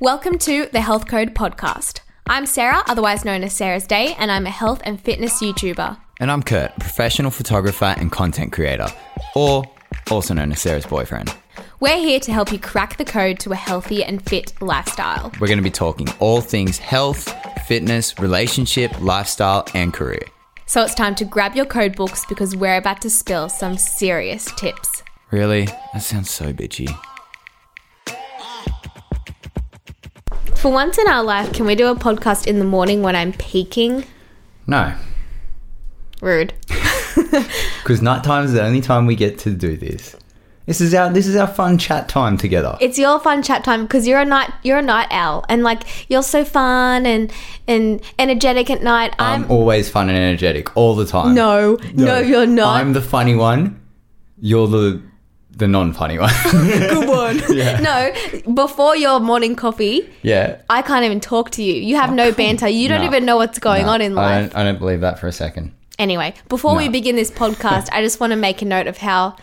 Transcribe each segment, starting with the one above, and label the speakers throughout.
Speaker 1: Welcome to the Health Code Podcast. I'm Sarah, otherwise known as Sarah's Day, and I'm a health and fitness YouTuber.
Speaker 2: And I'm Kurt, professional photographer and content creator, or also known as Sarah's boyfriend.
Speaker 1: We're here to help you crack the code to a healthy and fit lifestyle.
Speaker 2: We're going to be talking all things health, fitness, relationship, lifestyle, and career.
Speaker 1: So it's time to grab your code books because we're about to spill some serious tips.
Speaker 2: Really? That sounds so bitchy.
Speaker 1: For once in our life, can we do a podcast in the morning when I'm peaking?
Speaker 2: No,
Speaker 1: Rude.
Speaker 2: because nighttime is the only time we get to do this. This is our this is our fun chat time together.
Speaker 1: It's your fun chat time because you're a night you're a night owl and like you're so fun and and energetic at night. I'm,
Speaker 2: I'm always fun and energetic all the time.
Speaker 1: no, no, you're not.
Speaker 2: I'm the funny one. You're the the non-funny one.
Speaker 1: good one. No, before your morning coffee,
Speaker 2: yeah.
Speaker 1: I can't even talk to you. You have oh, no banter. You don't
Speaker 2: No.
Speaker 1: even know what's going
Speaker 2: No,
Speaker 1: on in
Speaker 2: I
Speaker 1: life.
Speaker 2: don't, I don't believe that for a second.
Speaker 1: Anyway, before we begin this podcast, I just want to make a note of how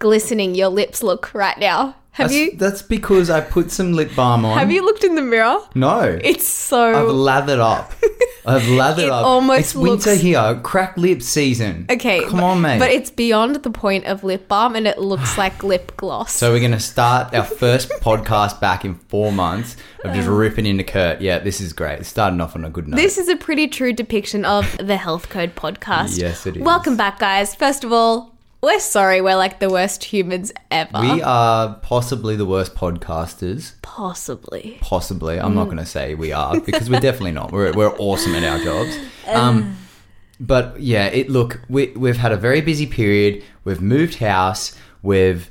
Speaker 1: glistening your lips look right now. Have
Speaker 2: That's,
Speaker 1: you
Speaker 2: That's because I put some lip balm on.
Speaker 1: have you looked in the mirror?
Speaker 2: No.
Speaker 1: It's so
Speaker 2: I've lathered up. I've lathered
Speaker 1: It
Speaker 2: up.
Speaker 1: almost
Speaker 2: it's winter here. Crack lip season.
Speaker 1: Okay,
Speaker 2: Come
Speaker 1: but-
Speaker 2: on, mate.
Speaker 1: But it's beyond the point of lip balm and it looks like lip gloss.
Speaker 2: so we're going to start our first podcast back in four months of just uh. ripping into Kurt. Yeah, this is great. It's starting off on a good note.
Speaker 1: this is a pretty true depiction of the Health Code podcast.
Speaker 2: Yes, it is.
Speaker 1: Welcome back, guys. First of all, we're sorry we're like the worst humans ever.
Speaker 2: we are possibly the worst podcasters.
Speaker 1: Possibly.
Speaker 2: Possibly. I'm
Speaker 1: Mm.
Speaker 2: not going to say we are because we're definitely not. We're, we're awesome at our jobs. Um, but yeah, it look we we've had a very busy period. We've moved house. We've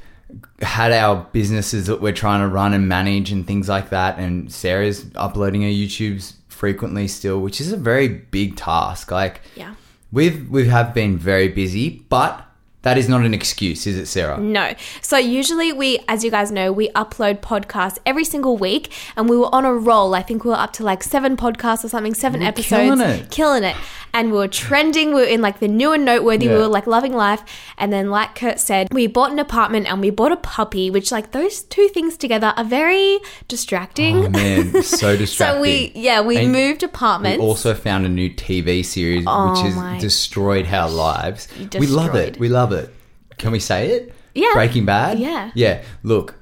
Speaker 2: had our businesses that we're trying to run and manage and things like that. And Sarah's uploading her YouTubes frequently still, which is a very big task. Like
Speaker 1: Yeah.
Speaker 2: we've we have been very busy, but that is not an excuse, is it, Sarah?
Speaker 1: No. So usually we, as you guys know, we upload podcasts every single week and we were on a roll. I think we were up to like seven podcasts or something, seven episodes.
Speaker 2: killing it.
Speaker 1: Killing it. And we were trending. We were in like the new and noteworthy. We were like loving life. And then like Kurt said, we bought an apartment and we bought a puppy, which like those two things together are very distracting.
Speaker 2: Oh man, so distracting.
Speaker 1: so we, yeah, we
Speaker 2: And
Speaker 1: moved apartments.
Speaker 2: We also found a new TV series
Speaker 1: Oh
Speaker 2: which has destroyed our lives. We love it. We love it. Can we say it?
Speaker 1: Yeah.
Speaker 2: Breaking Bad?
Speaker 1: Yeah.
Speaker 2: Yeah. Look,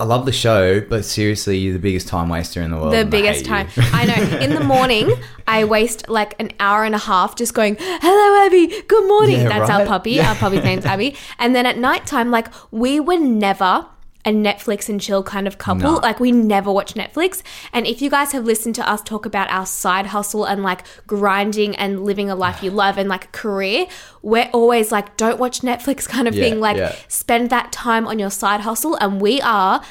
Speaker 2: I love the show, but seriously, you're the biggest time waster in the world.
Speaker 1: the
Speaker 2: and I
Speaker 1: biggest time. I know. In the morning, I waste like an hour and a half just going, "Hello, Abby. Good morning."
Speaker 2: Yeah,
Speaker 1: That's our puppy.
Speaker 2: Yeah.
Speaker 1: Our puppy's name's Abby. And then at nighttime, like we were never a Netflix and chill kind of couple.
Speaker 2: No.
Speaker 1: Like we never watch Netflix. And if you guys have listened to us talk about our side hustle and like grinding and living a life you love and like career, we're always like, don't watch Netflix kind of
Speaker 2: Yeah,
Speaker 1: thing. Like
Speaker 2: yeah.
Speaker 1: spend that time on your side hustle. And we are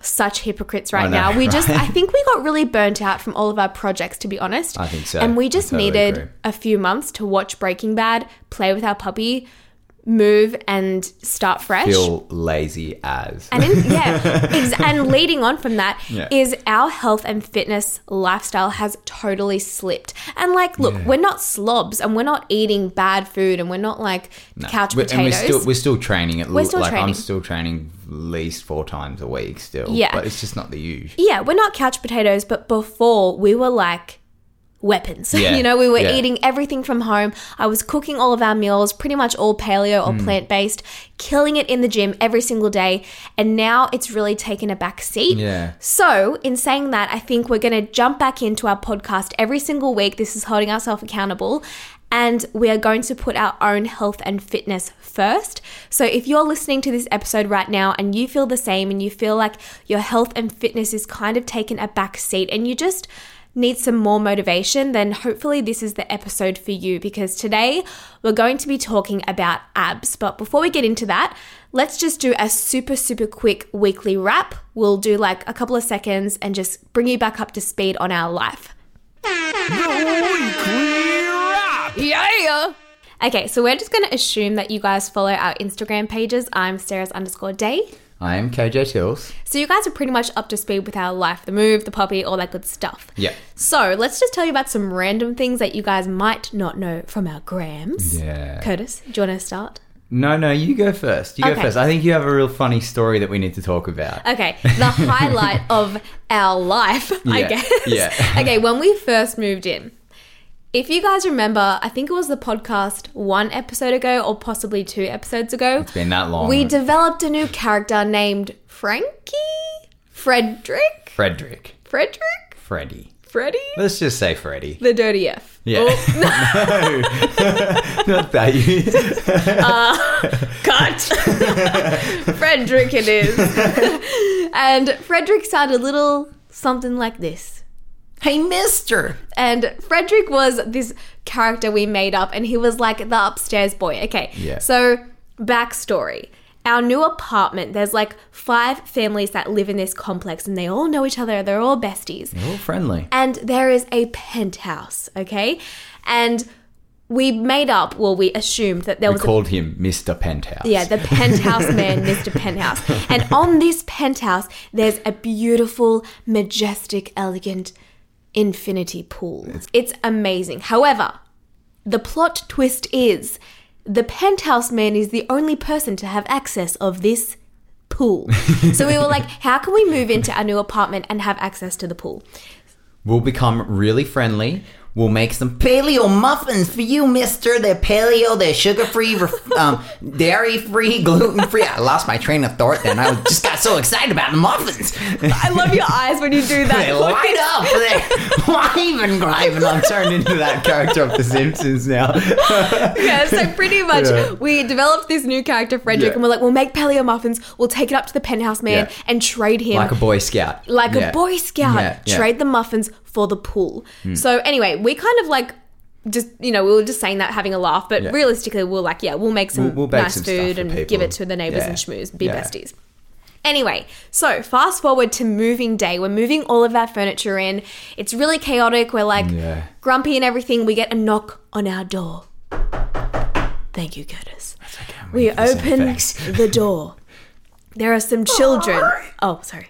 Speaker 1: such hypocrites right
Speaker 2: know,
Speaker 1: now. We just. I think we got really burnt out from all of our projects, to be honest.
Speaker 2: I think so.
Speaker 1: And we just
Speaker 2: totally
Speaker 1: needed
Speaker 2: agree.
Speaker 1: a few months to watch Breaking Bad, play with our puppy, move and start fresh.
Speaker 2: Feel lazy as.
Speaker 1: and in, yeah, ex- and leading on from that is
Speaker 2: Yeah.
Speaker 1: our health and fitness lifestyle has totally slipped. And like, look, we're not slobs, and we're not eating bad food, and we're not like couch
Speaker 2: We-
Speaker 1: potatoes.
Speaker 2: And we're still we're still training at
Speaker 1: We're still
Speaker 2: like
Speaker 1: training.
Speaker 2: I'm still training at least four times a week still.
Speaker 1: Yeah.
Speaker 2: But it's just not the usual.
Speaker 1: yeah, we're not couch potatoes, but before we were like weapons.
Speaker 2: Yeah,
Speaker 1: you know, we were
Speaker 2: yeah.
Speaker 1: eating everything from home. I was cooking all of our meals, pretty much all paleo or hmm. plant based, killing it in the gym every single day. And now it's really taken a back seat.
Speaker 2: Yeah.
Speaker 1: So, in saying that, I think we're going to jump back into our podcast every single week. This is holding ourselves accountable. And we are going to put our own health and fitness first. So, if you're listening to this episode right now and you feel the same and you feel like your health and fitness is kind of taken a back seat and you just need some more motivation, then hopefully this is the episode for you because today we're going to be talking about abs. But before we get into that, let's just do a super, super quick weekly wrap. We'll do like a couple of seconds and just bring you back up to speed on our life. Weekly wrap. Yeah. Okay, so we're just going to assume that you guys follow our Instagram pages. I'm Sarah's underscore day.
Speaker 2: I am KJ Tills.
Speaker 1: So you guys are pretty much up to speed with our life, the move, the puppy, all that good stuff.
Speaker 2: Yeah.
Speaker 1: So let's just tell you about some random things that you guys might not know from our grams.
Speaker 2: Yeah.
Speaker 1: Curtis, do you want to start?
Speaker 2: No, no, you go first. You go first. I think you have a real funny story that we need to talk about.
Speaker 1: Okay, the highlight of our life, I guess.
Speaker 2: yeah.
Speaker 1: okay, when we first moved in, if you guys remember, I think it was the podcast one episode ago or possibly two episodes ago.
Speaker 2: It's been that long.
Speaker 1: We developed a new character named Frankie? Frederick?
Speaker 2: Frederick.
Speaker 1: Frederick?
Speaker 2: Freddy.
Speaker 1: Freddy?
Speaker 2: Let's just say Freddy.
Speaker 1: The dirty F.
Speaker 2: Yeah.
Speaker 1: Oh,
Speaker 2: no. Not that. You.
Speaker 1: Uh, cut. Frederick it is. and Frederick sounded a little something like this.
Speaker 2: Hey, mister.
Speaker 1: And Frederick was this character we made up, and he was like the upstairs boy. Okay.
Speaker 2: Yeah.
Speaker 1: So, backstory. Our new apartment, there's like five families that live in this complex, and they all know each other. They're all besties.
Speaker 2: You're all friendly.
Speaker 1: And there is a penthouse, okay? And we made up, well, we assumed that there
Speaker 2: We
Speaker 1: was a
Speaker 2: called him Mr. Penthouse.
Speaker 1: yeah, the penthouse man, Mr. Penthouse. And on this penthouse, there's a beautiful, majestic, elegant infinity pool. It's amazing. However, the plot twist is the penthouse man is the only person to have access of this pool. so we were like, how can we move into our new apartment and have access to the pool?
Speaker 2: We'll become really friendly. We'll make some paleo muffins for you, mister. They're paleo, they're sugar free, um, dairy free, gluten free. I lost my train of thought then. I was- just got so excited about the muffins.
Speaker 1: I love your eyes when you do that.
Speaker 2: They light up. They're live and griving. I'm turned into that character of The Simpsons now.
Speaker 1: yeah, so pretty much
Speaker 2: Yeah.
Speaker 1: we developed this new character, Frederick,
Speaker 2: Yeah.
Speaker 1: and we're like, we'll make paleo muffins, we'll take it up to the penthouse man
Speaker 2: Yeah.
Speaker 1: and trade him
Speaker 2: like a Boy Scout.
Speaker 1: like a Boy Scout, trade the muffins for the pool. So anyway, we kind of like just you know we were just saying that having a laugh, but
Speaker 2: Yeah.
Speaker 1: realistically we're like, yeah, we'll make some
Speaker 2: We'll- we'll
Speaker 1: nice
Speaker 2: some
Speaker 1: food and
Speaker 2: people.
Speaker 1: give it to the neighbors
Speaker 2: Yeah.
Speaker 1: and schmooze, be
Speaker 2: Yeah.
Speaker 1: besties. Anyway, so fast forward to moving day. We're moving all of our furniture in. It's really chaotic. We're like grumpy and everything. We get a knock on our door. Thank you, Curtis. We
Speaker 2: waiting for
Speaker 1: open the door. There are some children. Oh, sorry.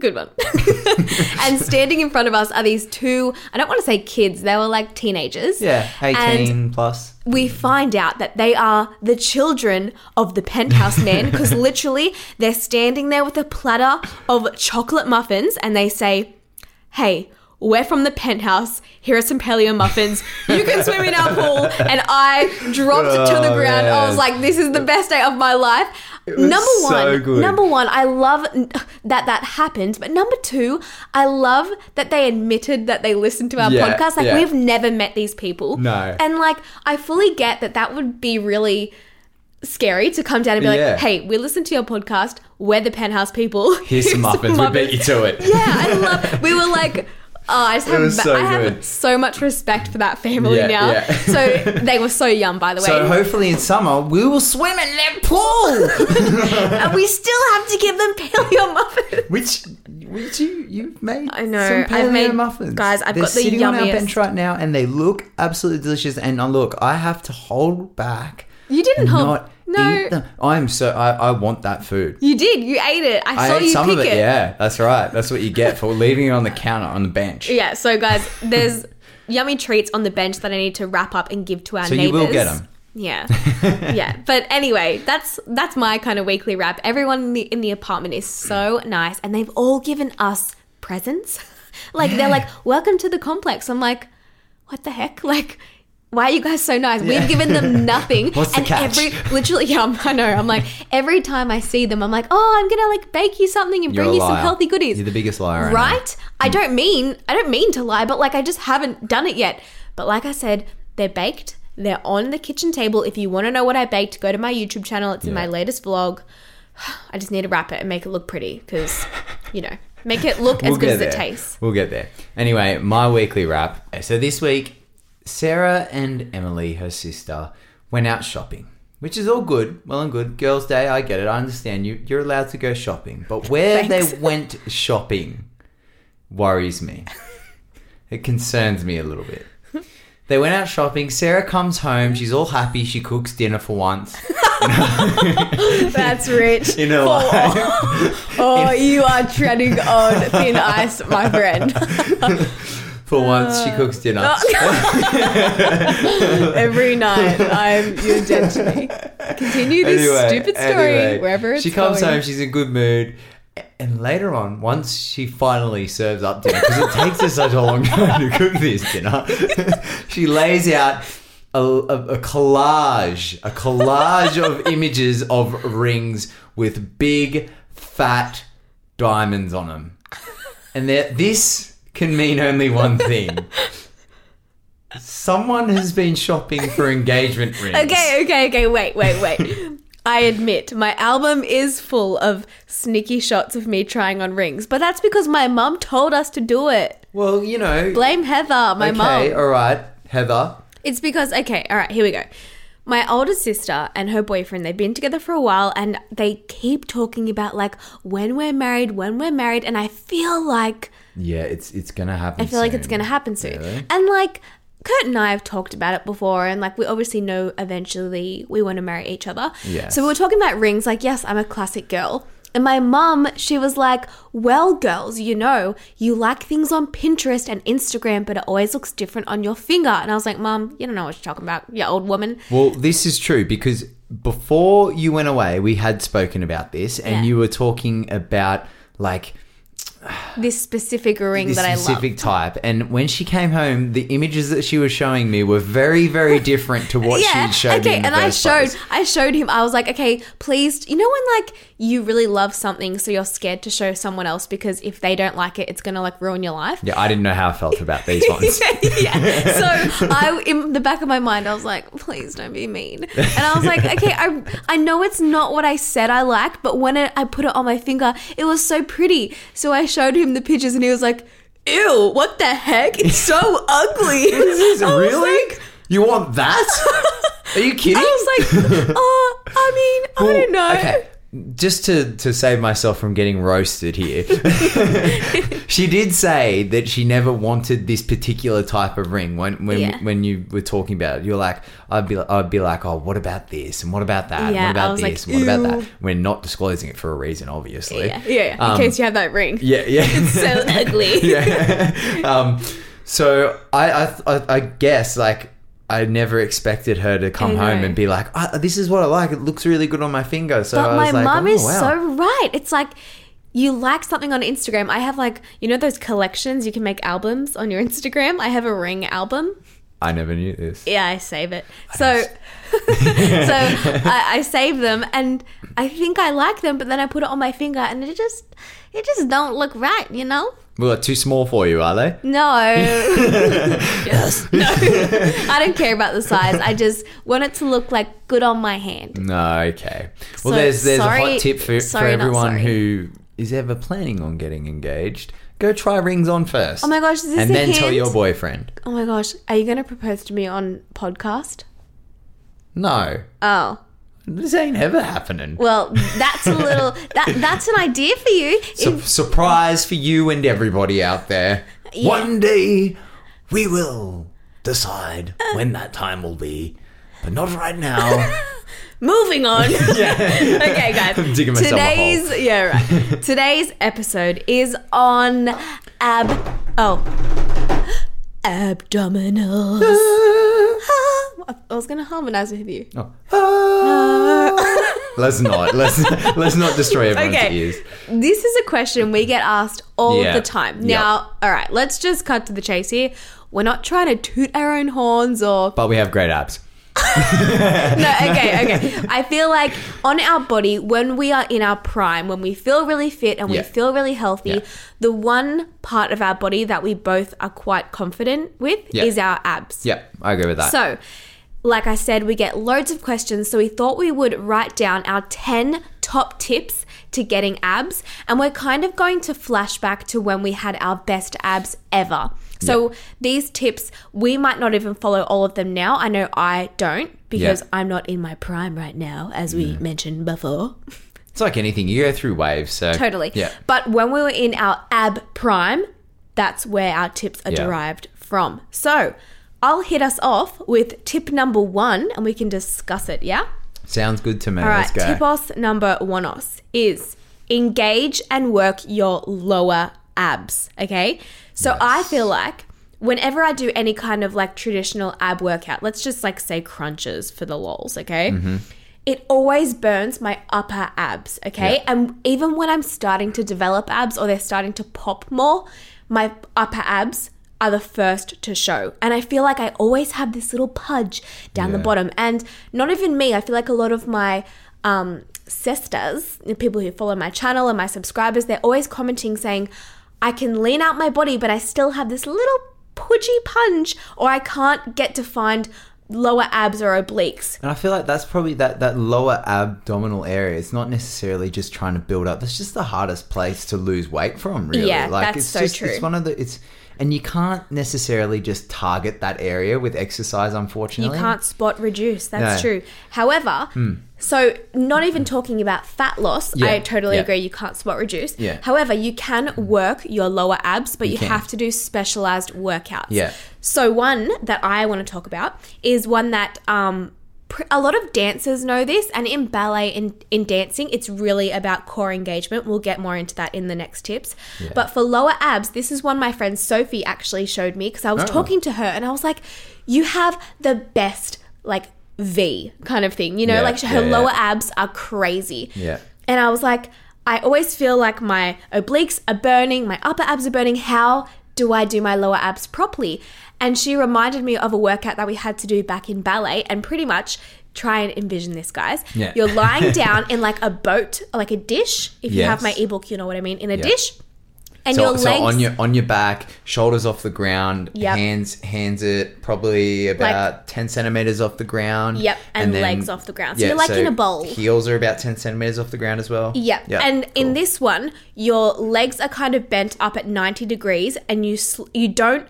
Speaker 1: Good one. and standing in front of us are these two, I don't want to say kids, they were like teenagers.
Speaker 2: Yeah, 18
Speaker 1: And
Speaker 2: plus.
Speaker 1: we find out that they are the children of the penthouse man because literally they're standing there with a platter of chocolate muffins and they say, Hey, we're from the penthouse. Here are some paleo muffins. You can swim in our pool. And I dropped to the
Speaker 2: Oh,
Speaker 1: ground. I was like, this is the best day of my life.
Speaker 2: Was
Speaker 1: Number
Speaker 2: so
Speaker 1: one,
Speaker 2: good.
Speaker 1: number one, I love that that happened. But number two, I love that they admitted that they listened to our
Speaker 2: Yeah,
Speaker 1: podcast. Like
Speaker 2: yeah.
Speaker 1: we've never met these people.
Speaker 2: No.
Speaker 1: And like, I fully get that that would be really scary to come down and be
Speaker 2: Yeah.
Speaker 1: like, hey, we listened to your podcast. We're the penthouse people.
Speaker 2: Here's some muffins. We beat you to it.
Speaker 1: Yeah, I love. We were like. Oh, I just have,
Speaker 2: so
Speaker 1: I have so much respect for that family
Speaker 2: Yeah,
Speaker 1: now.
Speaker 2: yeah.
Speaker 1: so they were so young, by the way.
Speaker 2: So hopefully in summer we will swim in their pool,
Speaker 1: and we still have to give them paleo muffins.
Speaker 2: which which you you've made.
Speaker 1: I know,
Speaker 2: some
Speaker 1: I've made-
Speaker 2: muffins,
Speaker 1: guys, I've
Speaker 2: They're
Speaker 1: got the
Speaker 2: sitting on our bench right now, and they look absolutely delicious. And uh, look, I have to hold back.
Speaker 1: You didn't hold-
Speaker 2: Not
Speaker 1: no.
Speaker 2: I'm so I, I want that food.
Speaker 1: You did. You ate it. I,
Speaker 2: I
Speaker 1: saw
Speaker 2: ate
Speaker 1: you
Speaker 2: some
Speaker 1: pick
Speaker 2: of it,
Speaker 1: it.
Speaker 2: Yeah, that's right. That's what you get for leaving it on the counter on the bench.
Speaker 1: Yeah, so guys, there's yummy treats on the bench that I need to wrap up and give to our
Speaker 2: So you
Speaker 1: neighbors.
Speaker 2: will get 'em.
Speaker 1: Yeah, yeah. But anyway, that's that's my kind of weekly wrap. Everyone in the in the apartment is so nice, and they've all given us presents. like they're like, "Welcome to the complex." I'm like, "What the heck?" Like. Why are you guys so nice?
Speaker 2: Yeah.
Speaker 1: We've given them nothing.
Speaker 2: What's the
Speaker 1: and
Speaker 2: catch?
Speaker 1: every literally, yeah, I know. I'm like every time I see them, I'm like, oh, I'm gonna like bake you something and
Speaker 2: You're
Speaker 1: bring you some healthy goodies
Speaker 2: You're the biggest liar, know.
Speaker 1: right? I hmm. don't mean I don't mean to lie, but like I just haven't done it yet. But like I said, they're baked. They're on the kitchen table. If you want to know what I baked, go to my YouTube channel. It's in my latest vlog. I just need to wrap it and make it look pretty because, you know, make it look as
Speaker 2: We'll
Speaker 1: good
Speaker 2: get
Speaker 1: as it tastes.
Speaker 2: We'll get there. Anyway, my weekly wrap. So this week, Sarah and Emily, her sister, went out shopping, which is all good, well and good. Girls' Day, I get it. I understand you. You're allowed to go shopping, but where
Speaker 1: Thanks.
Speaker 2: they went shopping worries me. It concerns me a little bit. They went out shopping. Sarah comes home. She's all happy. She cooks dinner for once.
Speaker 1: That's rich.
Speaker 2: In her oh. life.
Speaker 1: Oh, you are treading on thin ice, my friend.
Speaker 2: for uh, once she cooks dinner.
Speaker 1: Every night, I'm you're dead to me. Continue this
Speaker 2: Anyway,
Speaker 1: stupid story
Speaker 2: anyway,
Speaker 1: wherever it's
Speaker 2: she comes
Speaker 1: going.
Speaker 2: home, she's in good mood. And later on, once she finally serves up dinner, because it takes her such a long time to cook this dinner, she lays out a, a, a collage, a collage of images of rings with big, fat diamonds on them. And this can mean only one thing. Someone has been shopping for engagement rings.
Speaker 1: Okay, okay, okay. Wait, wait, wait. I admit my album is full of sneaky shots of me trying on rings, but that's because my mum told us to do it.
Speaker 2: Well, you know.
Speaker 1: Blame Heather, my
Speaker 2: okay,
Speaker 1: mum.
Speaker 2: all right, Heather.
Speaker 1: It's because okay, all right, here we go. My older sister and her boyfriend, they've been together for a while and they keep talking about like when we're married, when we're married, and I feel like
Speaker 2: Yeah, it's it's gonna happen.
Speaker 1: I feel like it's going to happen soon.
Speaker 2: Really?
Speaker 1: And like Kurt and I have talked about it before, and like we obviously know eventually we want to marry each other.
Speaker 2: Yes.
Speaker 1: So we were talking about rings. Like, yes, I'm a classic girl. And my mum, she was like, Well, girls, you know, you like things on Pinterest and Instagram, but it always looks different on your finger. And I was like, Mum, you don't know what you're talking about, you old woman.
Speaker 2: Well, this is true because before you went away, we had spoken about this, and
Speaker 1: Yeah.
Speaker 2: you were talking about like
Speaker 1: This specific ring
Speaker 2: this
Speaker 1: that I
Speaker 2: specific type. And when she came home, the images that she was showing me were very, very different to what
Speaker 1: yeah,
Speaker 2: she'd showed me.
Speaker 1: okay,
Speaker 2: in the
Speaker 1: and I showed,
Speaker 2: place.
Speaker 1: I showed him. I was like, okay, please. You know when like you really love something, so you're scared to show someone else because if they don't like it, it's gonna like ruin your life.
Speaker 2: Yeah, I didn't know how I felt about these ones.
Speaker 1: yeah. So I, in the back of my mind, I was like, please don't be mean. And I was like, okay, I, I know it's not what I said I liked, but when it, I put it on my finger, it was so pretty. So I showed him the pictures, and he was like, ew, what the heck? It's so ugly.
Speaker 2: Is it
Speaker 1: I
Speaker 2: really?
Speaker 1: like-
Speaker 2: you want that? Are you kidding?
Speaker 1: I was like, oh, I mean, I don't know.
Speaker 2: Okay. Just to, to save myself from getting roasted here, she did say that she never wanted this particular type of ring. When when
Speaker 1: Yeah.
Speaker 2: when you were talking about it, you're like, I'd be I'd be like, oh, what about this and what about that? and
Speaker 1: Yeah,
Speaker 2: what
Speaker 1: I
Speaker 2: about
Speaker 1: was like,
Speaker 2: this? and what about that? We're not disclosing it for a reason, obviously.
Speaker 1: Yeah, yeah, yeah. In
Speaker 2: Um,
Speaker 1: case you have that ring.
Speaker 2: Yeah, yeah.
Speaker 1: So ugly.
Speaker 2: yeah. Um, so I, I, I, I guess like I never expected her to come home and be like, ah, "This is what I like. It looks really good on my finger." So
Speaker 1: But
Speaker 2: I
Speaker 1: my
Speaker 2: was like,
Speaker 1: mum
Speaker 2: "Oh,
Speaker 1: is
Speaker 2: wow."
Speaker 1: so right. It's like you like something on Instagram. I have like you know those collections you can make albums on your Instagram. I have a ring album.
Speaker 2: I never knew this.
Speaker 1: Yeah, I save it. So, so I, I save them, and I think I like them, but then I put it on my finger, and it just, it just don't look right, you know?
Speaker 2: Well, they're too small for you, are they?
Speaker 1: No. yes. No. I don't care about the size. I just want it to look like good on my hand.
Speaker 2: No. Okay. Well,
Speaker 1: So,
Speaker 2: there's there's a hot tip for, for
Speaker 1: sorry, not
Speaker 2: everyone who is ever planning on getting engaged. Go try rings on first.
Speaker 1: Oh my gosh, is this
Speaker 2: and then tell your boyfriend.
Speaker 1: Oh my gosh, are you going to propose to me on podcast?
Speaker 2: No,
Speaker 1: Oh.
Speaker 2: This ain't ever happening.
Speaker 1: Well, that's a little that that's an idea for you.
Speaker 2: Su-
Speaker 1: If-
Speaker 2: surprise for you and everybody out there.
Speaker 1: Yeah.
Speaker 2: One day we will decide when that time will be, but not right now.
Speaker 1: moving on. okay, guys.
Speaker 2: I'm digging myself a
Speaker 1: Today's yeah, right. Today's episode is on ab oh abdominals. Ah. I was gonna harmonize with you.
Speaker 2: Oh. Ah. let's not. Let's let's not destroy everyone's
Speaker 1: Okay.
Speaker 2: ears.
Speaker 1: This is a question we get asked all
Speaker 2: Yeah.
Speaker 1: the time.
Speaker 2: Yep.
Speaker 1: Now, all right, let's just cut to the chase here. We're not trying to toot our own horns or
Speaker 2: But we have great abs.
Speaker 1: no, okay, okay. I feel like on our body, when we are in our prime, when we feel really fit and we
Speaker 2: Yeah.
Speaker 1: feel really healthy,
Speaker 2: Yeah.
Speaker 1: the one part of our body that we both are quite confident with is our abs.
Speaker 2: Yeah, I agree with that.
Speaker 1: So, like I said, we get loads of questions, so we thought we would write down our 10 top tips to getting abs, and we're kind of going to flash back to when we had our best abs ever. So, these tips, we might not even follow all of them now. I know I don't because
Speaker 2: Yeah.
Speaker 1: I'm not in my prime right now, as we mentioned before.
Speaker 2: it's like anything. You go through waves. So
Speaker 1: Totally.
Speaker 2: Yeah.
Speaker 1: But when we were in our ab prime, that's where our tips are
Speaker 2: Yeah.
Speaker 1: derived from. So I'll hit us off with tip number one and we can discuss it, yeah?
Speaker 2: Sounds good to me.
Speaker 1: All right,
Speaker 2: Let's go.
Speaker 1: tipos number one os is engage and work your lower abs, okay? So I feel like whenever I do any kind of like traditional ab workout, let's just like say crunches for the lols, okay?
Speaker 2: Mm-hmm.
Speaker 1: It always burns my upper abs, okay?
Speaker 2: Yeah.
Speaker 1: And even when I'm starting to develop abs or they're starting to pop more, my upper abs are the first to show. And I feel like I always have this little pudge down the bottom. And not even me, I feel like a lot of my um, sisters, the people who follow my channel and my subscribers, they're always commenting saying, I can lean out my body, but I still have this little pudgy punch, or I can't get to find lower abs or obliques.
Speaker 2: And I feel like that's probably that, that lower abdominal area. It's not necessarily just trying to build up. That's just the hardest place to lose weight from, really.
Speaker 1: Yeah,
Speaker 2: like
Speaker 1: that's
Speaker 2: it's
Speaker 1: so
Speaker 2: just,
Speaker 1: true.
Speaker 2: It's one of the it's and you can't necessarily just target that area with exercise, unfortunately.
Speaker 1: You can't spot reduce. That's
Speaker 2: No.
Speaker 1: true. However, so not even talking about fat loss,
Speaker 2: Yeah,
Speaker 1: I totally
Speaker 2: yeah.
Speaker 1: agree. You can't spot reduce.
Speaker 2: Yeah.
Speaker 1: However, you can work your lower abs, but you,
Speaker 2: can.
Speaker 1: have to do specialized workouts.
Speaker 2: Yeah.
Speaker 1: So one that I want to talk about is one that um, a lot of dancers know this, and in ballet in in dancing, it's really about core engagement. We'll get more into that in the next tips. But for lower abs, this is one my friend Sophie actually showed me because I was
Speaker 2: Oh.
Speaker 1: talking to her and I was like, "You have the best like V kind of thing, you know,
Speaker 2: Yeah,
Speaker 1: like her
Speaker 2: yeah, yeah.
Speaker 1: lower abs are crazy."
Speaker 2: Yeah.
Speaker 1: And I was like, I always feel like my obliques are burning, my upper abs are burning. How do I do my lower abs properly? And she reminded me of a workout that we had to do back in ballet and pretty much try and envision this, guys.
Speaker 2: Yeah.
Speaker 1: You're lying down in like a boat, like a dish. If you have my ebook, you know what I mean, in a dish. And
Speaker 2: So,
Speaker 1: your
Speaker 2: so
Speaker 1: legs
Speaker 2: on your on your back, shoulders off the ground,
Speaker 1: Yep.
Speaker 2: hands hands it probably about ten centimeters off the ground.
Speaker 1: Yep, and legs off the ground. So
Speaker 2: yeah,
Speaker 1: you're like in a bowl.
Speaker 2: Heels are about ten centimeters off the ground as well.
Speaker 1: Yep.
Speaker 2: Yeah,
Speaker 1: and in this one, your legs are kind of bent up at 90 degrees and you sl- you don't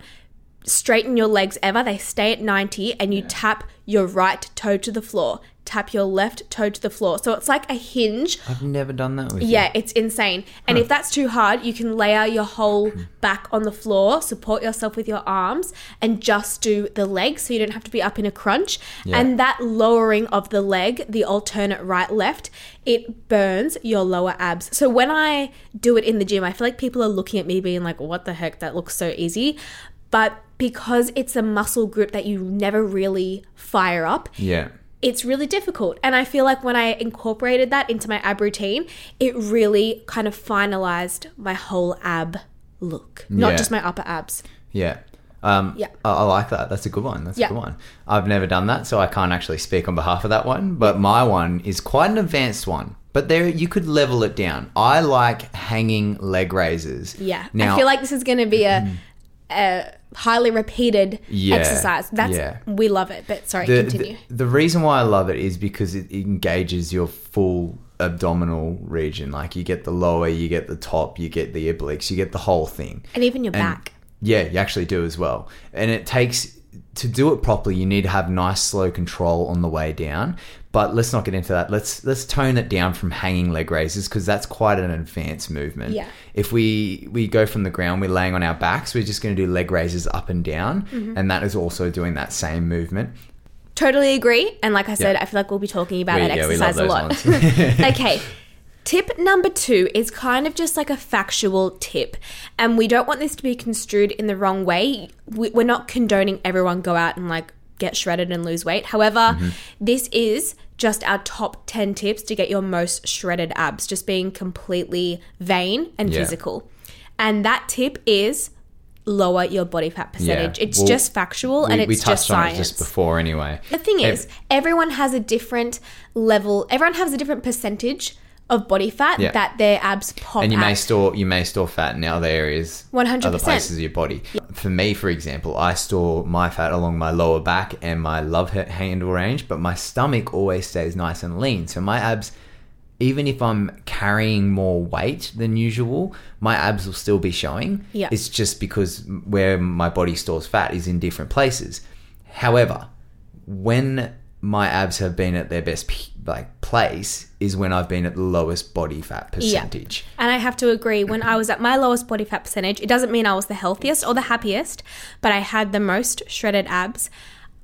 Speaker 1: straighten your legs ever. They stay at 90 and you tap your right toe to the floor. Tap your left toe to the floor. So it's like a hinge.
Speaker 2: I've never done that with you.
Speaker 1: Yeah, it's insane. And if that's too hard, you can layer your whole hmm. back on the floor, support yourself with your arms, and just do the legs so you don't have to be up in a crunch.
Speaker 2: Yeah.
Speaker 1: And that lowering of the leg, the alternate right left, it burns your lower abs. So when I do it in the gym, I feel like people are looking at me being like, what the heck? That looks so easy. But because it's a muscle group that you never really fire up,
Speaker 2: Yeah.
Speaker 1: it's really difficult. And I feel like when I incorporated that into my ab routine, it really kind of finalized my whole ab look, not
Speaker 2: Yeah.
Speaker 1: just my upper abs.
Speaker 2: Yeah. Um,
Speaker 1: Yeah.
Speaker 2: I, I like that. That's a good one. That's
Speaker 1: Yeah.
Speaker 2: a good one. I've never done that, so I can't actually speak on behalf of that one. But my one is quite an advanced one. But there, you could level it down. I like hanging leg raises.
Speaker 1: Yeah.
Speaker 2: Now,
Speaker 1: I feel like this is going to be a, a highly repeated
Speaker 2: Yeah,
Speaker 1: exercise. That's
Speaker 2: yeah.
Speaker 1: we love it. But sorry,
Speaker 2: the,
Speaker 1: continue.
Speaker 2: the the reason why I love it is because it engages your full abdominal region. Like you get the lower, you get the top, you get the obliques, you get the whole thing.
Speaker 1: and even your
Speaker 2: And-
Speaker 1: back.
Speaker 2: Yeah, you actually do as well. And it takes to do it properly, you need to have nice slow control on the way down. But let's not get into that. Let's let's tone it down from hanging leg raises because that's quite an advanced movement.
Speaker 1: Yeah.
Speaker 2: If we we go from the ground, we're laying on our backs, we're just going to do leg raises up and down,
Speaker 1: Mm-hmm.
Speaker 2: and that is also doing that same movement.
Speaker 1: Totally agree. And like I said,
Speaker 2: Yeah.
Speaker 1: I feel like we'll be talking about
Speaker 2: We-
Speaker 1: that
Speaker 2: yeah,
Speaker 1: exercise a lot. okay. Tip number two is kind of just like a factual tip. And we don't want this to be construed in the wrong way. We're not condoning everyone go out and like get shredded and lose weight. However,
Speaker 2: Mm-hmm.
Speaker 1: this is just our top 10 tips to get your most shredded abs, just being completely vain and
Speaker 2: Yeah.
Speaker 1: physical. And that tip is lower your body fat percentage. It's
Speaker 2: Well,
Speaker 1: just factual and
Speaker 2: we,
Speaker 1: it's
Speaker 2: we
Speaker 1: just
Speaker 2: touched on
Speaker 1: science.
Speaker 2: it just before anyway.
Speaker 1: The thing
Speaker 2: Ev-
Speaker 1: is, everyone has a different level. Everyone has a different percentage of body fat
Speaker 2: Yeah.
Speaker 1: that their abs pop
Speaker 2: and you
Speaker 1: at.
Speaker 2: may store you may store fat in other areas
Speaker 1: 100%.
Speaker 2: other places of your body for me for example i store my fat along my lower back and my love ha- handle range but my stomach always stays nice and lean so my abs even if i'm carrying more weight than usual my abs will still be showing
Speaker 1: Yeah.
Speaker 2: it's just because where my body stores fat is in different places however when my abs have been at their best like place is when I've been at the lowest body fat percentage. Yeah.
Speaker 1: And I have to agree, when I was at my lowest body fat percentage, it doesn't mean I was the healthiest or the happiest, but I had the most shredded abs.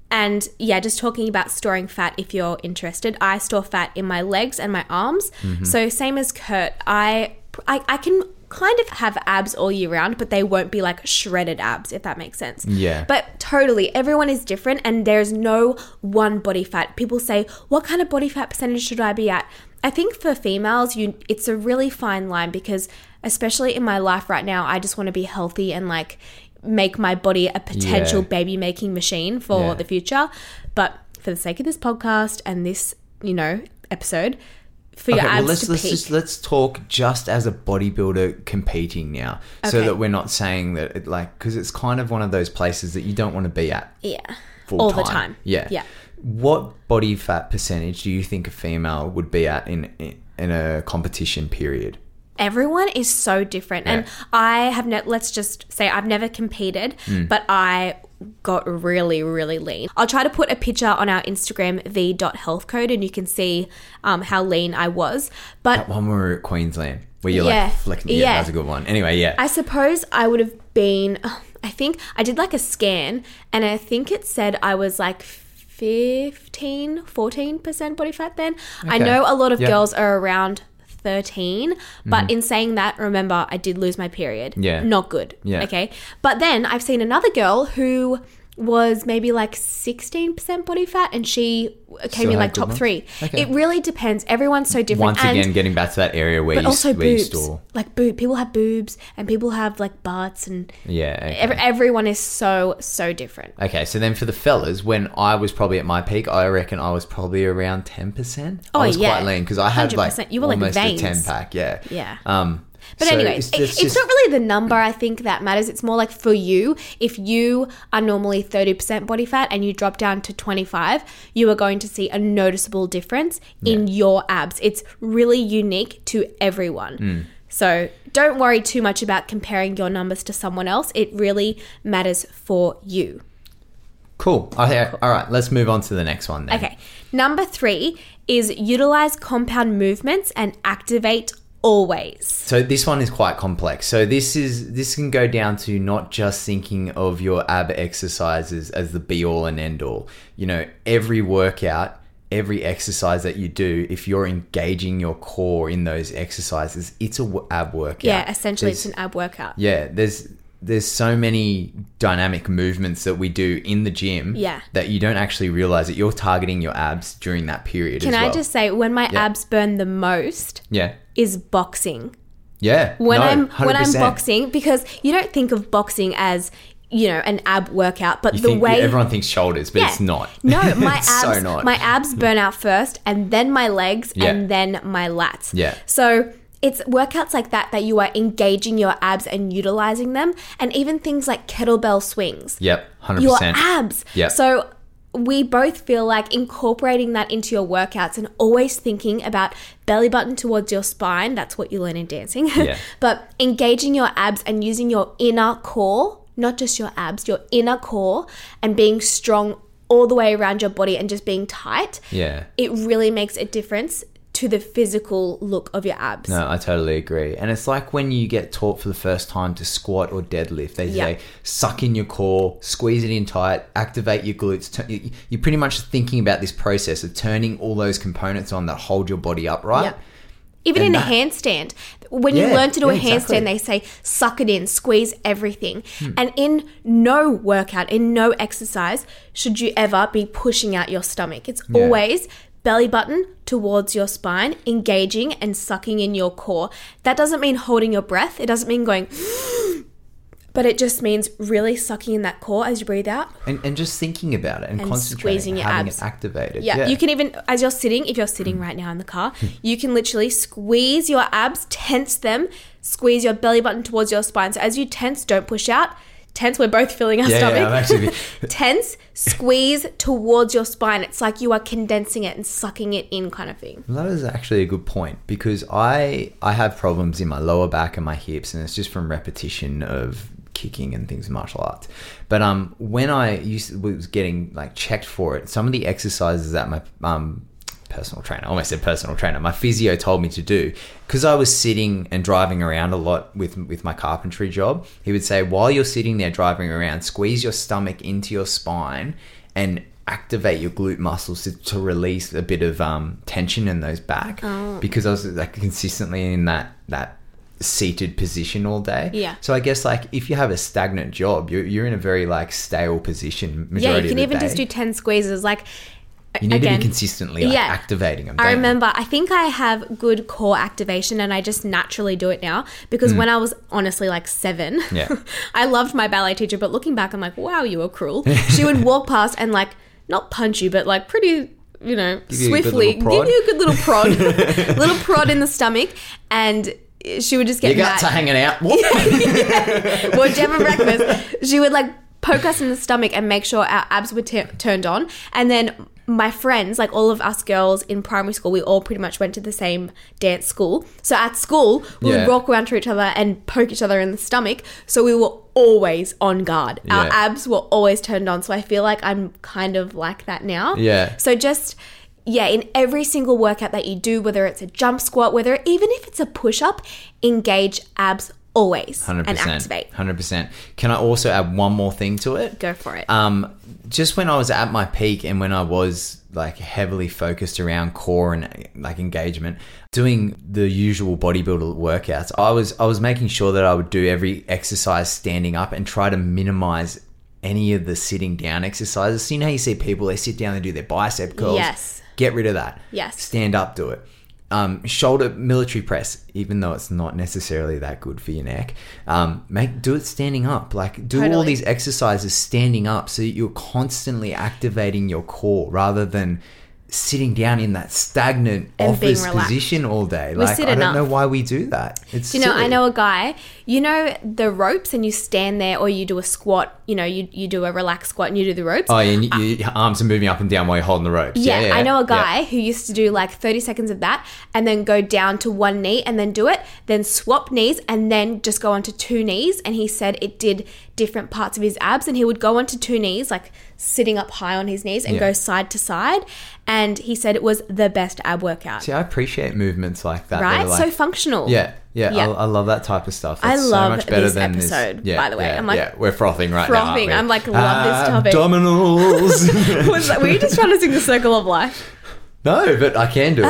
Speaker 1: And yeah, just talking about storing fat if you're interested, I store fat in my legs and my arms.
Speaker 2: Mm-hmm.
Speaker 1: So, same as Kurt, I, I, I can kind of have abs all year round, but they won't be like shredded abs, if that makes sense.
Speaker 2: Yeah.
Speaker 1: But totally, everyone is different and there's no one body fat. People say, what kind of body fat percentage should I be at? I think for females, you it's a really fine line because especially in my life right now, I just want to be healthy and like make my body a potential
Speaker 2: Yeah.
Speaker 1: baby making machine for
Speaker 2: Yeah.
Speaker 1: the future. But for the sake of this podcast and this, you know, episode, for your
Speaker 2: Okay,
Speaker 1: abs
Speaker 2: well, let's
Speaker 1: to
Speaker 2: let's
Speaker 1: peak.
Speaker 2: just let's talk just as a bodybuilder competing now, so that we're not saying that it, like because it's kind of one of those places that you don't want to be at
Speaker 1: yeah. All
Speaker 2: time.
Speaker 1: the time.
Speaker 2: Yeah.
Speaker 1: Yeah.
Speaker 2: What body fat percentage do you think a female would be at in in, in a competition period?
Speaker 1: everyone is so different and i have ne- let's just say i've never competed
Speaker 2: Hmm.
Speaker 1: but i got really really lean i'll try to put a picture on our instagram v.healthcode and you can see um, how lean i was but
Speaker 2: That one we were at Queensland, where you're
Speaker 1: Yeah.
Speaker 2: like flicking. Yeah,
Speaker 1: Yeah.
Speaker 2: that's a good one. Anyway, yeah.
Speaker 1: i suppose i would have been i think i did like a scan and i think it said i was like 15 14% body fat then i know a lot of.
Speaker 2: Mm-hmm.
Speaker 1: girls are around 13 but mm-hmm. in saying that remember i did lose my period
Speaker 2: Yeah.
Speaker 1: not good
Speaker 2: Yeah.
Speaker 1: okay but then i've seen another girl who was maybe like 16% body fat and she came in like top three
Speaker 2: Okay.
Speaker 1: it really depends everyone's so different
Speaker 2: Once
Speaker 1: and
Speaker 2: again, getting back to that area where
Speaker 1: but
Speaker 2: you,
Speaker 1: also
Speaker 2: where
Speaker 1: boobs
Speaker 2: store.
Speaker 1: like boob people have boobs and people have like butts and
Speaker 2: Yeah. okay.
Speaker 1: Every, everyone is so so different.
Speaker 2: Okay, so then for the fellas, when I was probably at my peak, I reckon I was probably around ten percent.
Speaker 1: Oh,
Speaker 2: I was
Speaker 1: yeah.
Speaker 2: quite lean because I had like
Speaker 1: 100%. You were like
Speaker 2: almost
Speaker 1: veins.
Speaker 2: a ten pack. Yeah,
Speaker 1: Yeah.
Speaker 2: Um,
Speaker 1: But
Speaker 2: so
Speaker 1: anyways, it- it's, not really the number I think that matters. It's more like for you, if you are normally 30% body fat and you drop down to 25, you are going to see a noticeable difference in your abs. It's really unique to everyone.
Speaker 2: Mm.
Speaker 1: So don't worry too much about comparing your numbers to someone else. It really matters for you.
Speaker 2: cool. Okay, all right, let's move on to the next one. Then.
Speaker 1: Okay. Number three is utilize compound movements and activate always.
Speaker 2: So this one is quite complex. So this is this can go down to not just thinking of your ab exercises as the be all and end all. You know, every workout, every exercise that you do, if you're engaging your core in those exercises, it's a w- ab workout.
Speaker 1: Yeah, essentially,
Speaker 2: There's-
Speaker 1: it's an ab workout.
Speaker 2: yeah, there's there's so many dynamic movements that we do in the gym
Speaker 1: Yeah.
Speaker 2: that you don't actually realize that you're targeting your abs during that period
Speaker 1: Can
Speaker 2: as
Speaker 1: I just say, when my
Speaker 2: Yeah.
Speaker 1: abs burn the most
Speaker 2: yeah.
Speaker 1: Is boxing.
Speaker 2: Yeah.
Speaker 1: When
Speaker 2: no,
Speaker 1: I'm when I'm boxing, because you don't think of boxing as you know an ab workout, but
Speaker 2: You
Speaker 1: the
Speaker 2: think,
Speaker 1: way
Speaker 2: everyone thinks shoulders, but
Speaker 1: Yeah.
Speaker 2: it's not.
Speaker 1: No, my abs,
Speaker 2: so not.
Speaker 1: my abs burn out first, and then my legs,
Speaker 2: Yeah.
Speaker 1: and then my lats.
Speaker 2: Yeah.
Speaker 1: So it's workouts like that that you are engaging your abs and utilizing them, and even things like kettlebell swings.
Speaker 2: Yep, hundred
Speaker 1: Your abs.
Speaker 2: Yep.
Speaker 1: So we both feel like incorporating that into your workouts and always thinking about belly button towards your spine. That's what you learn in dancing.
Speaker 2: Yeah.
Speaker 1: but engaging your abs and using your inner core, not just your abs, your inner core, and being strong all the way around your body and just being tight.
Speaker 2: Yeah.
Speaker 1: It really makes a difference to the physical look of your abs.
Speaker 2: No, I totally agree. And it's like when you get taught for the first time to squat or deadlift, they
Speaker 1: Yeah.
Speaker 2: say suck in your core, squeeze it in tight, activate your glutes. You're pretty much thinking about this process of turning all those components on that hold your body upright.
Speaker 1: Yep. Even
Speaker 2: And
Speaker 1: in
Speaker 2: that-
Speaker 1: a handstand, when you learn to do a
Speaker 2: yeah, exactly.
Speaker 1: handstand, they say suck it in, squeeze everything.
Speaker 2: Hmm.
Speaker 1: And in no workout, in no exercise, should you ever be pushing out your stomach. It's
Speaker 2: Yeah.
Speaker 1: always belly button towards your spine, engaging and sucking in your core. That doesn't mean holding your breath, it doesn't mean going, but it just means really sucking in that core as you breathe out.
Speaker 2: And, and just thinking about it and,
Speaker 1: And
Speaker 2: concentrating,
Speaker 1: squeezing your
Speaker 2: having
Speaker 1: abs.
Speaker 2: it activated.
Speaker 1: Yeah, you can even, as you're sitting, if you're sitting hmm. right now in the car, hmm. you can literally squeeze your abs, tense them, squeeze your belly button towards your spine. So as you tense, don't push out. Tense, we're both feeling our
Speaker 2: Yeah,
Speaker 1: stomach.
Speaker 2: yeah, I'm actually.
Speaker 1: tense, squeeze towards your spine. It's like you are condensing it and sucking it in, kind of thing.
Speaker 2: That is actually a good point because I I have problems in my lower back and my hips, and it's just from repetition of kicking and things in martial arts. But um, when I used to, was getting like checked for it, some of the exercises that my um personal trainer, I almost said personal trainer, my physio told me to do because I was sitting and driving around a lot with with my carpentry job. He would say while you're sitting there driving around, squeeze your stomach into your spine and activate your glute muscles to, to release a bit of um, tension in those back because I was like consistently in that that seated position all day.
Speaker 1: Yeah.
Speaker 2: So I guess like if you have a stagnant job, you're, you're in a very like stale position
Speaker 1: Yeah, you can even
Speaker 2: day.
Speaker 1: just do 10 squeezes. Like,
Speaker 2: you need to be consistently like,
Speaker 1: yeah.
Speaker 2: activating them.
Speaker 1: I
Speaker 2: don't you?
Speaker 1: remember, I think I have good core activation and I just naturally do it now because when I was honestly like seven,
Speaker 2: Mm. Yeah.
Speaker 1: I loved my ballet teacher, but looking back, I'm like, wow, you were cruel. She would walk past and like, not punch you, but like pretty, you know,
Speaker 2: Give you
Speaker 1: swiftly
Speaker 2: prod.
Speaker 1: give you a good little prod, little prod in the stomach. And she would just get
Speaker 2: Your
Speaker 1: mad.
Speaker 2: guts are hanging out. Whoop.
Speaker 1: Well, do you have a breakfast? She would like poke us in the stomach and make sure our abs were t- turned on. And then my friends, like all of us girls in primary school, we all pretty much went to the same dance school. So at school, we
Speaker 2: Yeah.
Speaker 1: would walk around to each other and poke each other in the stomach. So we were always on guard. Our
Speaker 2: Yeah.
Speaker 1: abs were always turned on. So I feel like I'm kind of like that now.
Speaker 2: Yeah.
Speaker 1: So just yeah, in every single workout that you do, whether it's a jump squat, whether even if it's a push up, engage abs always
Speaker 2: Hundred
Speaker 1: and
Speaker 2: percent.
Speaker 1: activate.
Speaker 2: Hundred percent. Can I also add one more thing to it?
Speaker 1: Go for it.
Speaker 2: Um, just when I was at my peak and when I was like heavily focused around core and like engagement, doing the usual bodybuilder workouts, I was I was making sure that I would do every exercise standing up and try to minimize any of the sitting down exercises. So you know how you see people they sit down and do their bicep curls.
Speaker 1: Yes.
Speaker 2: Get rid of that.
Speaker 1: Yes.
Speaker 2: Stand up, do it. Um, shoulder military press, even though it's not necessarily that good for your neck, um, make do it standing up. Like do all these exercises standing up, so that you're constantly activating your core rather than sitting down in that stagnant
Speaker 1: And
Speaker 2: office position all day. Like I don't
Speaker 1: enough.
Speaker 2: know why we do that. It's
Speaker 1: Do you know,
Speaker 2: silly.
Speaker 1: I know a guy, you know the ropes and you stand there or you do a squat, you know, you, you do a relaxed squat and you do the ropes.
Speaker 2: Oh, and uh, you, your arms are moving up and down while you're holding the ropes.
Speaker 1: yeah,
Speaker 2: Yeah,
Speaker 1: I know a
Speaker 2: yeah.
Speaker 1: guy who used to do like 30 seconds of that and then go down to one knee and then do it, then swap knees and then just go onto two knees. And he said it did different parts of his abs and he would go onto two knees, like sitting up high on his knees and
Speaker 2: Yeah.
Speaker 1: go side to side. And he said it was the best ab workout.
Speaker 2: See, I appreciate movements like that.
Speaker 1: right?
Speaker 2: like-
Speaker 1: so functional.
Speaker 2: Yeah, yeah,
Speaker 1: Yeah.
Speaker 2: I, I love that type of stuff.
Speaker 1: I love
Speaker 2: so much better
Speaker 1: this
Speaker 2: than
Speaker 1: episode,
Speaker 2: This.
Speaker 1: by the way.
Speaker 2: yeah,
Speaker 1: I'm like-
Speaker 2: yeah, we're frothing right now.
Speaker 1: Frothing. I'm like, love this ah, topic.
Speaker 2: Abdominals.
Speaker 1: Was were you just trying to sing the circle of life?
Speaker 2: no, but I can do it.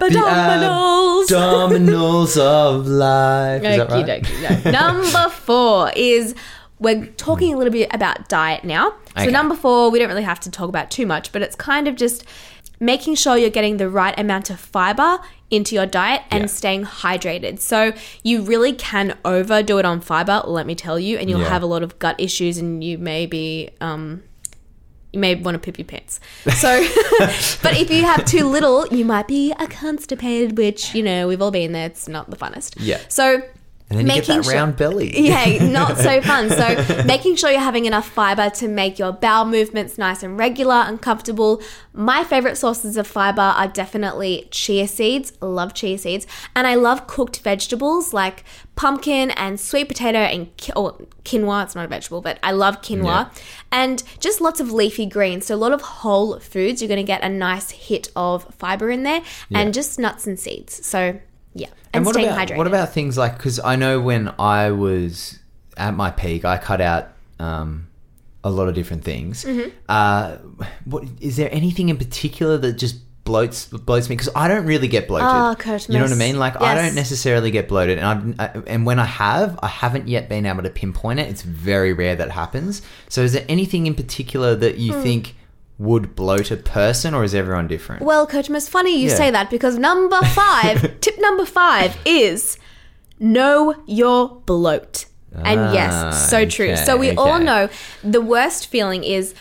Speaker 1: Abdominals.
Speaker 2: The abdominals of life. Is that right?
Speaker 1: No. Number four is we're talking a little bit about diet now. So
Speaker 2: Okay.
Speaker 1: number four, we don't really have to talk about too much, but it's kind of just making sure you're getting the right amount of fiber into your diet and
Speaker 2: Yeah.
Speaker 1: staying hydrated. So you really can overdo it on fiber, let me tell you, and you'll
Speaker 2: Yeah.
Speaker 1: have a lot of gut issues and you may be um you may want to poop your pants. So, but if you have too little, you might be a constipated, which, you know, we've all been there. It's not the funnest.
Speaker 2: Yeah.
Speaker 1: So,
Speaker 2: And then you get that
Speaker 1: sure-
Speaker 2: round belly.
Speaker 1: yeah, not so fun. So, making sure you're having enough fiber to make your bowel movements nice and regular and comfortable. My favorite sources of fiber are definitely chia seeds. Love chia seeds. And I love cooked vegetables like pumpkin and sweet potato and ki- or quinoa. It's not a vegetable, but I love quinoa.
Speaker 2: Yeah.
Speaker 1: And just lots of leafy greens. So, a lot of whole foods. You're going to get a nice hit of fiber in there
Speaker 2: Yeah.
Speaker 1: and just nuts and seeds. So, yeah. And,
Speaker 2: And what
Speaker 1: staying
Speaker 2: about
Speaker 1: hydrated.
Speaker 2: what about things like because I know when I was at my peak, I cut out um, a lot of different things.
Speaker 1: Mm-hmm.
Speaker 2: Uh, what is there anything in particular that just bloats bloats me? Because I don't really get bloated.
Speaker 1: Oh, Kurtimous.
Speaker 2: You know what I mean? Like I don't necessarily get bloated, and I, and when I have, I haven't yet been able to pinpoint it. It's very rare that happens. So, is there anything in particular that you
Speaker 1: Hmm.
Speaker 2: think would bloat a person, or is everyone different?
Speaker 1: Well, Coach, it's funny you
Speaker 2: Yeah.
Speaker 1: say that because number five, tip number five is know your bloat. and
Speaker 2: Ah,
Speaker 1: yes, so true.
Speaker 2: okay,
Speaker 1: So we all know the worst feeling is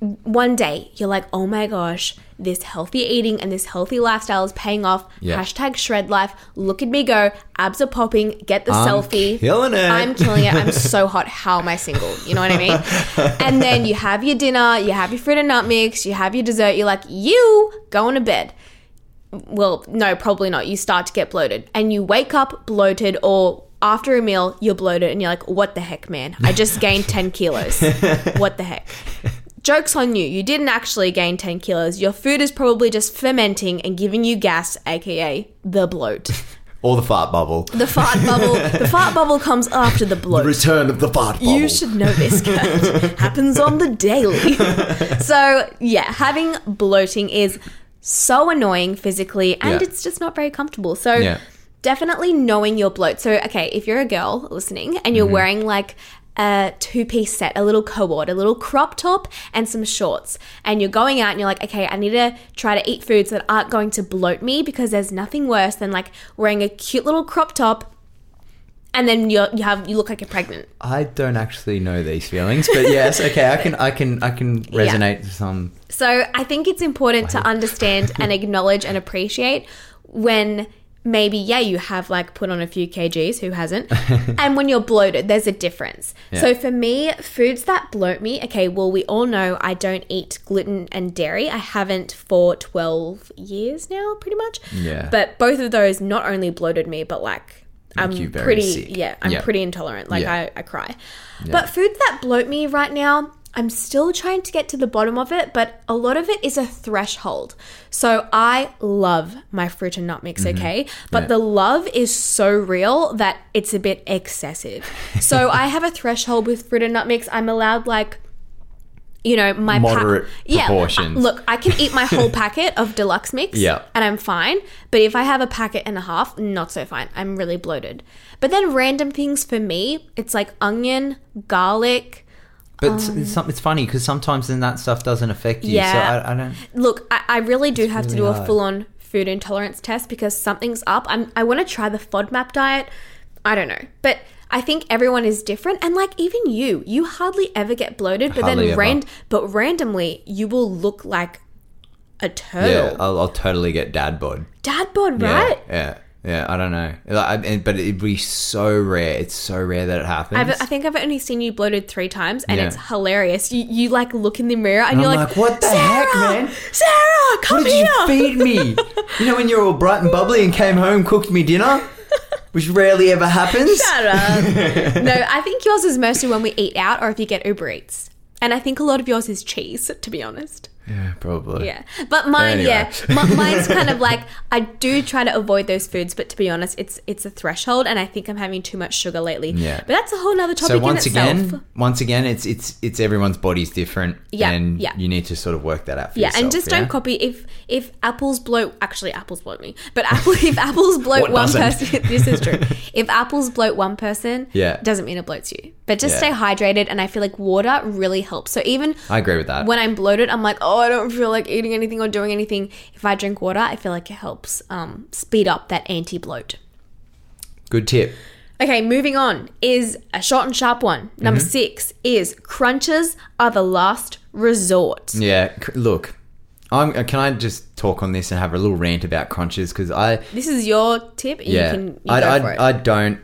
Speaker 1: one day you're like, oh my gosh, this healthy eating and this healthy lifestyle is paying off.
Speaker 2: Yeah.
Speaker 1: Hashtag shred life. Look at me go. Abs are popping. Get the
Speaker 2: I'm
Speaker 1: selfie.
Speaker 2: killing it.
Speaker 1: I'm killing it. I'm so hot. How am I single? You know what I mean? and then you have your dinner, you have your fruit and nut mix, you have your dessert. You're like, you going to bed. Well, no, probably not. You start to get bloated and you wake up bloated or after a meal, you're bloated and you're like, what the heck, man? I just gained 10 kilos. What the heck? Joke's on you. You didn't actually gain 10 kilos. Your food is probably just fermenting and giving you gas, aka the bloat.
Speaker 2: or the fart bubble.
Speaker 1: The fart bubble. The fart bubble comes after the bloat.
Speaker 2: The return of the fart bubble.
Speaker 1: You should know this, Kurt. Happens on the daily. so, yeah, having bloating is so annoying physically and
Speaker 2: Yeah.
Speaker 1: it's just not very comfortable. So,
Speaker 2: Yeah.
Speaker 1: definitely knowing your bloat. So, okay, if you're a girl listening and you're
Speaker 2: Mm-hmm.
Speaker 1: wearing like a two piece set, a little co-ord, a little crop top, and some shorts, and you're going out and you're like, okay, I need to try to eat foods that aren't going to bloat me because there's nothing worse than like wearing a cute little crop top and then you you have you look like you're pregnant.
Speaker 2: I don't actually know these feelings, but yes, okay, I can, I can, I can resonate with some.
Speaker 1: So I think it's important to understand and acknowledge and appreciate when maybe yeah you have like put on a few kgs who hasn't and when you're bloated there's a difference so for me foods that bloat me okay well we all know i don't eat gluten and dairy i haven't for 12 years now pretty much
Speaker 2: Yeah.
Speaker 1: but both of those not only bloated me but like i'm
Speaker 2: you very
Speaker 1: pretty
Speaker 2: sick.
Speaker 1: yeah i'm
Speaker 2: Yeah.
Speaker 1: pretty intolerant like
Speaker 2: Yeah.
Speaker 1: I, I cry but foods that bloat me right now i'm still trying to get to the bottom of it but a lot of it is a threshold. So i love my fruit and nut mix mm-hmm. okay? But
Speaker 2: Yeah.
Speaker 1: the love is so real that it's a bit excessive. So i have a threshold with fruit and nut mix. I'm allowed like you know my pa-
Speaker 2: Moderate
Speaker 1: yeah
Speaker 2: proportions.
Speaker 1: look i can eat my whole packet of deluxe mix
Speaker 2: Yeah.
Speaker 1: and i'm fine. But if i have a packet and a half not so fine. I'm really bloated. But then random things for me it's like onion garlic
Speaker 2: But it's, it's, um, it's funny because sometimes then that stuff doesn't affect you.
Speaker 1: Yeah.
Speaker 2: So I, I don't.
Speaker 1: Look, I, I really do have to do
Speaker 2: really
Speaker 1: a full on food intolerance test because something's up. I'm, I want to try the FODMAP diet. I don't know. But I think everyone is different. And like even you, you hardly ever get bloated, but
Speaker 2: Hardly
Speaker 1: then rand- but randomly you will look like a
Speaker 2: Yeah,
Speaker 1: turtle.
Speaker 2: I'll, I'll totally get dad bod.
Speaker 1: Dad bod, right?
Speaker 2: Yeah. Yeah, I don't know. Like, I, but it'd be so rare. It's so rare that it happens.
Speaker 1: I've, I think I've only seen you bloated three times, and
Speaker 2: Yeah.
Speaker 1: it's hilarious. You, you like look in the mirror, and,
Speaker 2: And
Speaker 1: you're like,
Speaker 2: like, "What the
Speaker 1: Sarah,
Speaker 2: heck, man?
Speaker 1: Sarah, come
Speaker 2: what did
Speaker 1: here!"
Speaker 2: you feed me? you know when you're all bright and bubbly and came home, cooked me dinner, which rarely ever happens.
Speaker 1: Shut up. no, I think yours is mostly when we eat out or if you get Uber Eats. And I think a lot of yours is cheese, to be honest.
Speaker 2: Yeah, probably.
Speaker 1: Yeah. But mine,
Speaker 2: Anyway.
Speaker 1: yeah. M- mine's kind of like I do try to avoid those foods, but to be honest, it's it's a threshold and I think I'm having too much sugar lately.
Speaker 2: Yeah.
Speaker 1: But that's a whole nother topic
Speaker 2: So once again, once again, it's it's it's everyone's body's different,
Speaker 1: Yeah,
Speaker 2: and
Speaker 1: yeah.
Speaker 2: you need to sort of work that out for
Speaker 1: yeah,
Speaker 2: yourself.
Speaker 1: and just
Speaker 2: yeah?
Speaker 1: don't copy if if apples bloat. Actually, apples bloat me. But apple if apples bloat one
Speaker 2: doesn't?
Speaker 1: person, this is true. If apples bloat one person,
Speaker 2: Yeah.
Speaker 1: doesn't mean it bloats you. But just
Speaker 2: Yeah.
Speaker 1: stay hydrated, and I feel like water really helps. So even
Speaker 2: I agree with that.
Speaker 1: when I'm bloated, I'm like, oh, I don't feel like eating anything or doing anything. If I drink water, I feel like it helps um, speed up that anti bloat.
Speaker 2: Good tip.
Speaker 1: Okay, moving on is a short and sharp one. Number
Speaker 2: Mm-hmm.
Speaker 1: six is crunches are the last resort.
Speaker 2: Yeah, look, I'm. uh, Can I just talk on this and have a little rant about crunches? Because I,
Speaker 1: This is your tip.
Speaker 2: yeah,
Speaker 1: you can you
Speaker 2: I, I. I don't.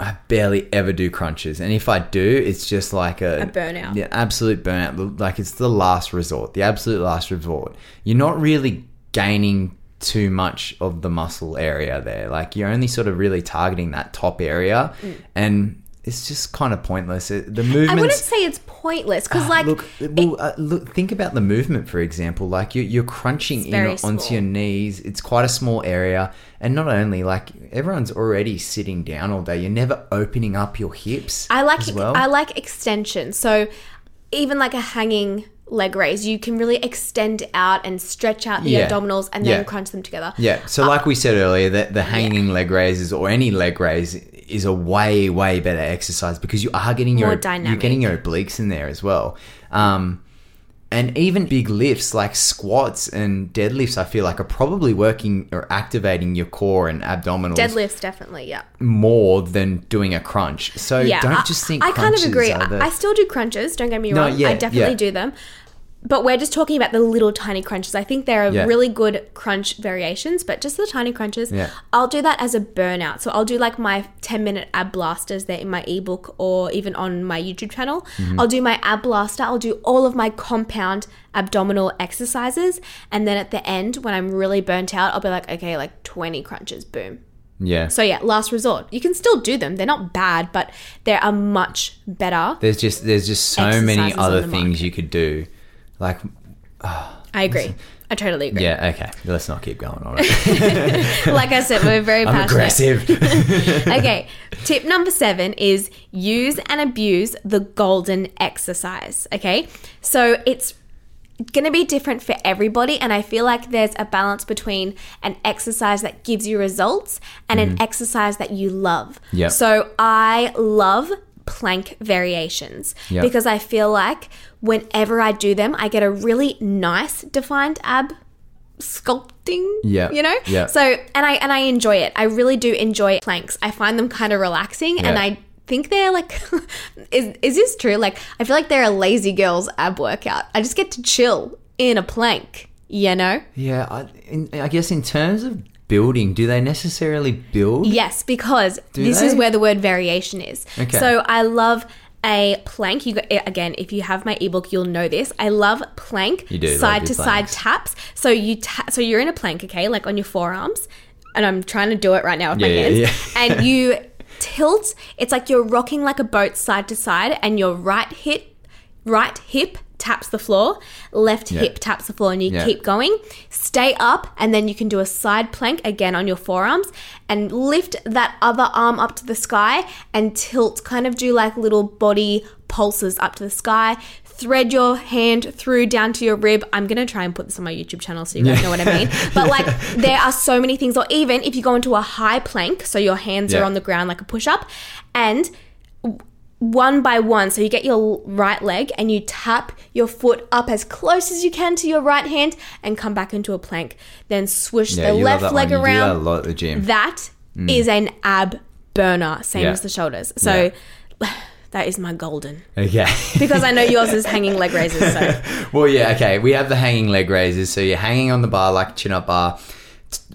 Speaker 2: I barely ever do crunches, and if I do, it's just like a,
Speaker 1: A burnout.
Speaker 2: Yeah, absolute burnout. Like it's the last resort, the absolute last resort. You're not really gaining too much of the muscle area there. Like you're only sort of really targeting that top area, mm. and it's just kind of pointless. It, the movement.
Speaker 1: I wouldn't say it's pointless because, like,
Speaker 2: look, well, uh, look, think about the movement, for example. Like you're, you're crunching in onto
Speaker 1: small.
Speaker 2: your knees. It's quite a small area, and not only like everyone's already sitting down all day. You're never opening up your hips.
Speaker 1: I like
Speaker 2: as well.
Speaker 1: I like extension. So even like a hanging leg raise, you can really extend out and stretch out the
Speaker 2: Yeah.
Speaker 1: abdominals and then
Speaker 2: Yeah.
Speaker 1: crunch them together.
Speaker 2: yeah. So, like we said earlier, that the hanging leg raises or any leg raise is a way, way better exercise because you are getting
Speaker 1: More
Speaker 2: your
Speaker 1: dynamic.
Speaker 2: you're getting your obliques in there as well. Um, and even big lifts like squats and deadlifts, I feel like are probably working or activating your core and abdominals
Speaker 1: Deadlifts, definitely, yeah.
Speaker 2: more than doing a crunch. So
Speaker 1: Yeah,
Speaker 2: don't
Speaker 1: I-
Speaker 2: just think
Speaker 1: I, kind of agree.
Speaker 2: the-
Speaker 1: I, I still do crunches. Don't get me
Speaker 2: No,
Speaker 1: wrong.
Speaker 2: yeah,
Speaker 1: I definitely
Speaker 2: yeah.
Speaker 1: do them. But we're just talking about the little tiny crunches. I think there are
Speaker 2: Yeah.
Speaker 1: really good crunch variations, but just the tiny crunches.
Speaker 2: Yeah.
Speaker 1: I'll do that as a burnout. So I'll do like my 10 minute ab blasters there in my ebook or even on my YouTube channel.
Speaker 2: Mm-hmm.
Speaker 1: I'll do my ab blaster. I'll do all of my compound abdominal exercises. And then at the end, when I'm really burnt out, I'll be like, okay, like 20 crunches. Boom.
Speaker 2: yeah.
Speaker 1: So yeah, last resort. You can still do them. They're not bad, but there are much better.
Speaker 2: there's just there's just so many other
Speaker 1: the
Speaker 2: things you could do. Like
Speaker 1: I agree. I totally agree.
Speaker 2: yeah, okay. Let's not keep going on it.
Speaker 1: Like I said, we're very
Speaker 2: I'm
Speaker 1: passionate.
Speaker 2: aggressive.
Speaker 1: okay, tip number seven is use and abuse the golden exercise. Okay, so it's going to be different for everybody and i feel like there's a balance between an exercise that gives you results and an mm-hmm. exercise that you love
Speaker 2: Yep.
Speaker 1: so i love plank variations.
Speaker 2: Yep.
Speaker 1: because i feel like whenever i do them i get a really nice defined ab sculpting
Speaker 2: Yeah.
Speaker 1: you know?
Speaker 2: Yeah.
Speaker 1: so and i and i enjoy it. I really do enjoy planks. I find them kind of relaxing and i think they're like is, is this true? Like i feel like they're a lazy girl's ab workout. I just get to chill in a plank you know?
Speaker 2: Yeah, I, in, I guess in terms of building, do they necessarily build?
Speaker 1: yes because this
Speaker 2: they?
Speaker 1: is where the word variation is
Speaker 2: Okay.
Speaker 1: so i love a plank you got again if you have my ebook you'll know this i love plank
Speaker 2: You do
Speaker 1: side to side taps so you ta- so you're in a plank okay like on your forearms and i'm trying to do it right now with my
Speaker 2: Yeah, yeah,
Speaker 1: hands
Speaker 2: yeah.
Speaker 1: and you tilt it's like you're rocking like a boat side to side and your right hip right hip taps the floor left
Speaker 2: Yeah.
Speaker 1: hip taps the floor and you
Speaker 2: Yeah.
Speaker 1: keep going. Stay up and then you can do a side plank again on your forearms and lift that other arm up to the sky and tilt kind of do like little body pulses up to the sky. Thread your hand through down to your rib. I'm going to try and put this on my youtube channel so you guys know what i mean. But like there are so many things. Or even if you go into a high plank so your hands are on the ground like a push up and one by one. So you get your right leg and you tap your foot up as close as you can to your right hand and come back into a plank. Then swoosh
Speaker 2: Yeah,
Speaker 1: the left leg
Speaker 2: do that a
Speaker 1: around.
Speaker 2: lot at the gym.
Speaker 1: That mm. is an ab burner, same
Speaker 2: Yeah.
Speaker 1: as the shoulders. So that is my golden.
Speaker 2: Okay.
Speaker 1: Because I know yours is hanging leg raises. So
Speaker 2: well, yeah, okay. We have the hanging leg raises. So you're hanging on the bar like a chin up bar,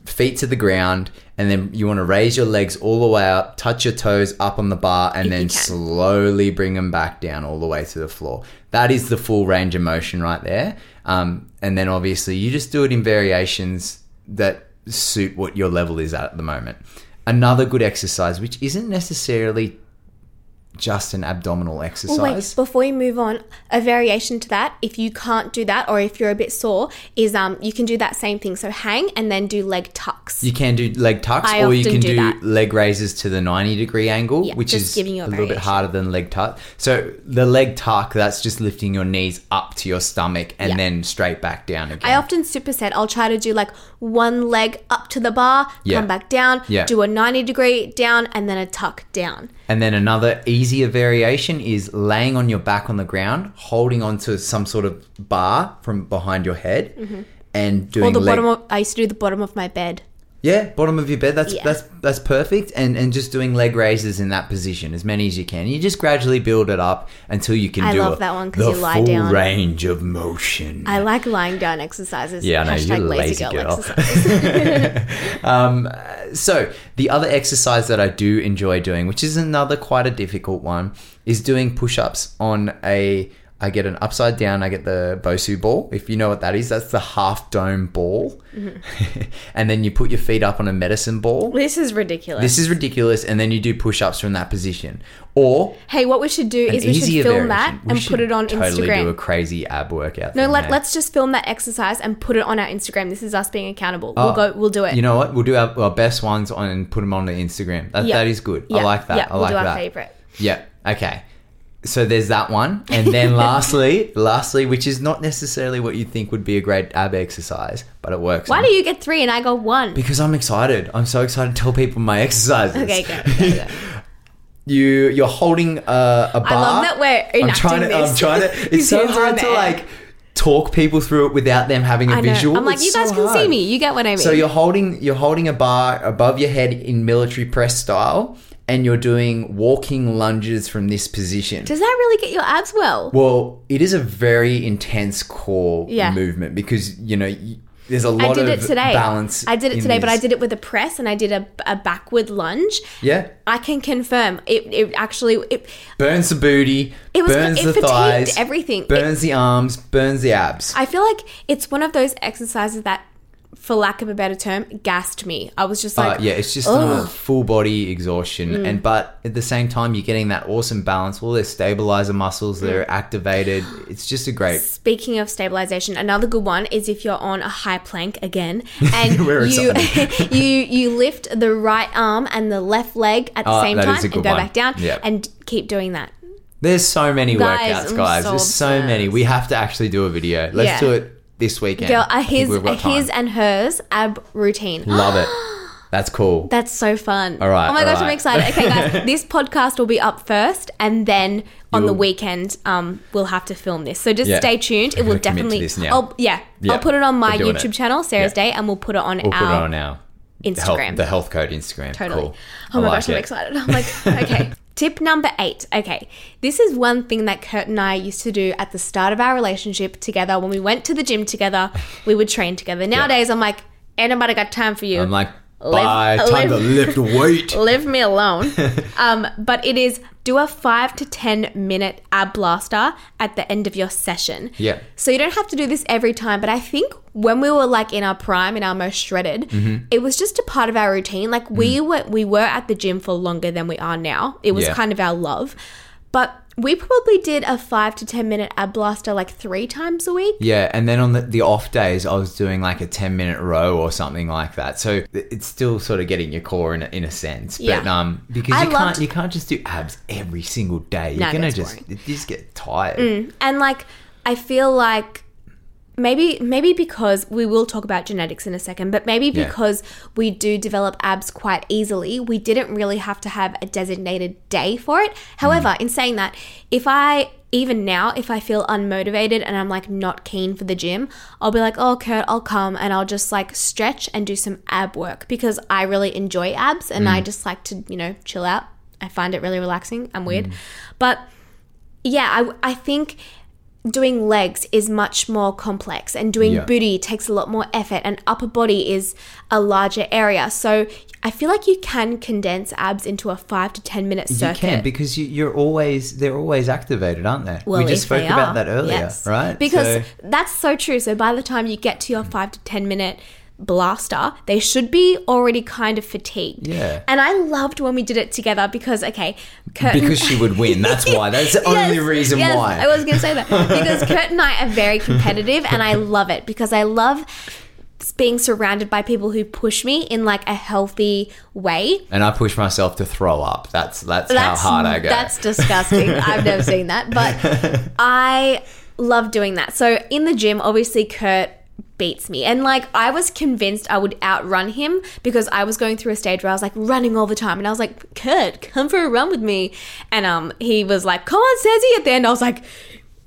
Speaker 2: feet to the ground, and then you want to raise your legs all the way up, touch your toes up on the bar, and
Speaker 1: If
Speaker 2: then slowly bring them back down all the way to the floor. That is the full range of motion right there. Um, and then obviously you just do it in variations that suit what your level is at at the moment. Another good exercise, which isn't necessarily just an abdominal exercise.
Speaker 1: Well, wait, before you move on, a variation to that, if you can't do that or if you're a bit sore, is um you can do that same thing. So hang and then do leg tucks.
Speaker 2: You can do leg tucks,
Speaker 1: I
Speaker 2: or you can
Speaker 1: do
Speaker 2: do, leg raises to the ninety degree angle,
Speaker 1: Yeah,
Speaker 2: which is
Speaker 1: giving you a
Speaker 2: a little bit harder than leg tuck. So the leg tuck, that's just lifting your knees up to your stomach and
Speaker 1: Yeah.
Speaker 2: then straight back down again.
Speaker 1: I often superset. I'll try to do like one leg up to the bar,
Speaker 2: Yeah.
Speaker 1: come back down, do a 90 degree down, and then a tuck down.
Speaker 2: And then another easier variation is laying on your back on the ground, holding onto some sort of bar from behind your head, and doing
Speaker 1: Or Mm-hmm. the
Speaker 2: leg-
Speaker 1: bottom of, I used to do the bottom of my bed.
Speaker 2: Yeah, bottom of your bed. That's
Speaker 1: Yeah.
Speaker 2: that's that's perfect. And and just doing leg raises in that position, as many as you can. You just gradually build it up until you can
Speaker 1: I
Speaker 2: do
Speaker 1: love
Speaker 2: a-
Speaker 1: that one 'cause
Speaker 2: the
Speaker 1: you lie
Speaker 2: full
Speaker 1: down.
Speaker 2: range of motion.
Speaker 1: I like lying down exercises.
Speaker 2: Yeah, I know,
Speaker 1: Hashtag
Speaker 2: you're
Speaker 1: lazy,
Speaker 2: lazy
Speaker 1: girl,
Speaker 2: girl. um, so the other exercise that I do enjoy doing, which is another quite a difficult one, is doing push-ups on a. I get an upside down. I get the Bosu ball. If you know what that is, that's the half dome ball.
Speaker 1: Mm-hmm.
Speaker 2: and then you put your feet up on a medicine ball.
Speaker 1: this is ridiculous.
Speaker 2: This is ridiculous, and then you do push-ups from that position. Or
Speaker 1: hey, what we should do is we should film
Speaker 2: variation.
Speaker 1: that
Speaker 2: We
Speaker 1: and put it on
Speaker 2: totally
Speaker 1: Instagram.
Speaker 2: do a crazy ab workout.
Speaker 1: no, let, let's just film that exercise and put it on our Instagram. This is us being accountable.
Speaker 2: Oh,
Speaker 1: we'll go. We'll do it.
Speaker 2: You know what? We'll do our, our best ones on and put them on the Instagram. That,
Speaker 1: Yeah.
Speaker 2: that is good. I like that.
Speaker 1: Yeah,
Speaker 2: I
Speaker 1: we'll
Speaker 2: like
Speaker 1: do our
Speaker 2: that.
Speaker 1: favorite.
Speaker 2: Yeah. Okay. So there's that one, and then lastly, lastly, which is not necessarily what you think would be a great ab exercise, but it works.
Speaker 1: Why do you get three and I got one?
Speaker 2: Because I'm excited. I'm so excited to tell people my exercises.
Speaker 1: Okay, go. go, go.
Speaker 2: You you're holding a, a bar.
Speaker 1: I love that we're enacting
Speaker 2: I'm trying to.
Speaker 1: this.
Speaker 2: I'm trying to. It's so
Speaker 1: hands are in
Speaker 2: hard to like talk people through it without them having a visual.
Speaker 1: I'm like,
Speaker 2: It's
Speaker 1: you
Speaker 2: so
Speaker 1: guys can see me. You get what I mean.
Speaker 2: So you're holding you're holding a bar above your head in military press style, and you're doing walking lunges from this position.
Speaker 1: Does that really get your abs well?
Speaker 2: well, it is a very intense core
Speaker 1: Yeah.
Speaker 2: movement because you know there's a lot
Speaker 1: I did
Speaker 2: of
Speaker 1: it today.
Speaker 2: balance.
Speaker 1: I did it today, but I did it with a press and I did a, a backward lunge.
Speaker 2: Yeah,
Speaker 1: I can confirm it. It actually it,
Speaker 2: burns the booty,
Speaker 1: It was-
Speaker 2: burns
Speaker 1: it
Speaker 2: the thighs,
Speaker 1: everything.
Speaker 2: burns the arms, burns the abs.
Speaker 1: I feel like it's one of those exercises that, for lack of a better term, gassed me. I was just
Speaker 2: Uh,
Speaker 1: like,
Speaker 2: yeah, it's just full body exhaustion,
Speaker 1: Mm.
Speaker 2: and but at the same time, you're getting that awesome balance. All their stabilizer muscles,
Speaker 1: Mm.
Speaker 2: they're activated. It's just a great.
Speaker 1: Speaking of stabilization, another good one is if you're on a high plank again and you you you lift the right arm and the left leg at the
Speaker 2: Oh,
Speaker 1: same time and go
Speaker 2: one.
Speaker 1: back down
Speaker 2: Yeah.
Speaker 1: and keep doing that.
Speaker 2: There's so many
Speaker 1: Guys,
Speaker 2: workouts, guys.
Speaker 1: so
Speaker 2: There's so many. We have to actually do a video. Let's
Speaker 1: Yeah.
Speaker 2: do it this weekend.
Speaker 1: Girl, a his,
Speaker 2: we've got
Speaker 1: a his and hers ab routine.
Speaker 2: Love it. That's cool.
Speaker 1: That's so fun.
Speaker 2: All right,
Speaker 1: Oh my gosh, I'm excited. Okay, guys, this podcast will be up first, and then on the
Speaker 2: You'll-
Speaker 1: weekend, um, we'll have to film this. So just
Speaker 2: Yeah.
Speaker 1: stay tuned. It will definitely.
Speaker 2: this now.
Speaker 1: I'll, yeah,
Speaker 2: Yeah,
Speaker 1: I'll put it on my YouTube
Speaker 2: it.
Speaker 1: channel, Sarah's
Speaker 2: Yeah.
Speaker 1: Day, and we'll put it on
Speaker 2: we'll
Speaker 1: our
Speaker 2: put it on our
Speaker 1: Instagram.
Speaker 2: Health, the health code Instagram.
Speaker 1: Totally.
Speaker 2: Cool.
Speaker 1: Oh
Speaker 2: I
Speaker 1: my
Speaker 2: like
Speaker 1: gosh, I'm excited. I'm like, okay. Tip number eight. Okay. This is one thing that Kurt and I used to do at the start of our relationship together. When we went to the gym together, we would train together. Nowadays, I'm like, ain't nobody got time for you.
Speaker 2: I'm like,
Speaker 1: Live-
Speaker 2: bye. Time to lift weight.
Speaker 1: Leave me alone. um, but it is do a five to 10 minute ab blaster at the end of your session.
Speaker 2: Yeah.
Speaker 1: So you don't have to do this every time, but I think when we were like in our prime, in our most shredded,
Speaker 2: Mm-hmm.
Speaker 1: it was just a part of our routine. Like we were, we were at the gym for longer than we are now. It was
Speaker 2: Mm. Yeah.
Speaker 1: kind of our love. But we probably did a five to 10 minute ab blaster like three times a week.
Speaker 2: Yeah, and then on the, the off days, I was doing like a 10 minute row or something like that. So it's still sort of getting your core in a, in a sense. But
Speaker 1: Yeah.
Speaker 2: um, because
Speaker 1: I
Speaker 2: you
Speaker 1: loved-
Speaker 2: can't you can't just do abs every single day.
Speaker 1: No,
Speaker 2: You're gonna just you just get tired.
Speaker 1: And like I feel like maybe maybe because we will talk about genetics in a second, but maybe
Speaker 2: Yeah.
Speaker 1: because we do develop abs quite easily, we didn't really have to have a designated day for it. However,
Speaker 2: Mm.
Speaker 1: in saying that, if I even now, if I feel unmotivated and I'm like not keen for the gym, I'll be like, oh, Kurt, I'll come and I'll just like stretch and do some ab work because I really enjoy abs and
Speaker 2: Mm.
Speaker 1: I just like to, you know, chill out. I find it really relaxing. I'm weird.
Speaker 2: Mm.
Speaker 1: But yeah, I, I think doing legs is much more complex and doing
Speaker 2: Yeah.
Speaker 1: booty takes a lot more effort and upper body is a larger area. So I feel like you can condense abs into a five to 10 minute circuit.
Speaker 2: You can because you, you're always they're always activated, aren't they?
Speaker 1: Well,
Speaker 2: we just spoke about
Speaker 1: are,
Speaker 2: that earlier,
Speaker 1: yes.
Speaker 2: right?
Speaker 1: Because
Speaker 2: So-
Speaker 1: that's so true. So by the time you get to your five to 10 minute blaster, they should be already kind of fatigued.
Speaker 2: Yeah.
Speaker 1: And I loved when we did it together because, okay, Kurt
Speaker 2: because she would win. That's why. That's the only reason
Speaker 1: yes,
Speaker 2: why.
Speaker 1: I was going to say that because Kurt and I are very competitive, and I love it because I love being surrounded by people who push me in like a healthy way.
Speaker 2: and I push myself to throw up. That's that's, how hard I go.
Speaker 1: That's disgusting. I've never seen that, but I love doing that. So in the gym, obviously Kurt beats me. And like I was convinced I would outrun him because I was going through a stage where I was like running all the time and I was like, "Kurt, come for a run with me." And um he was like, "Come on, Sezzy." At the end I was like,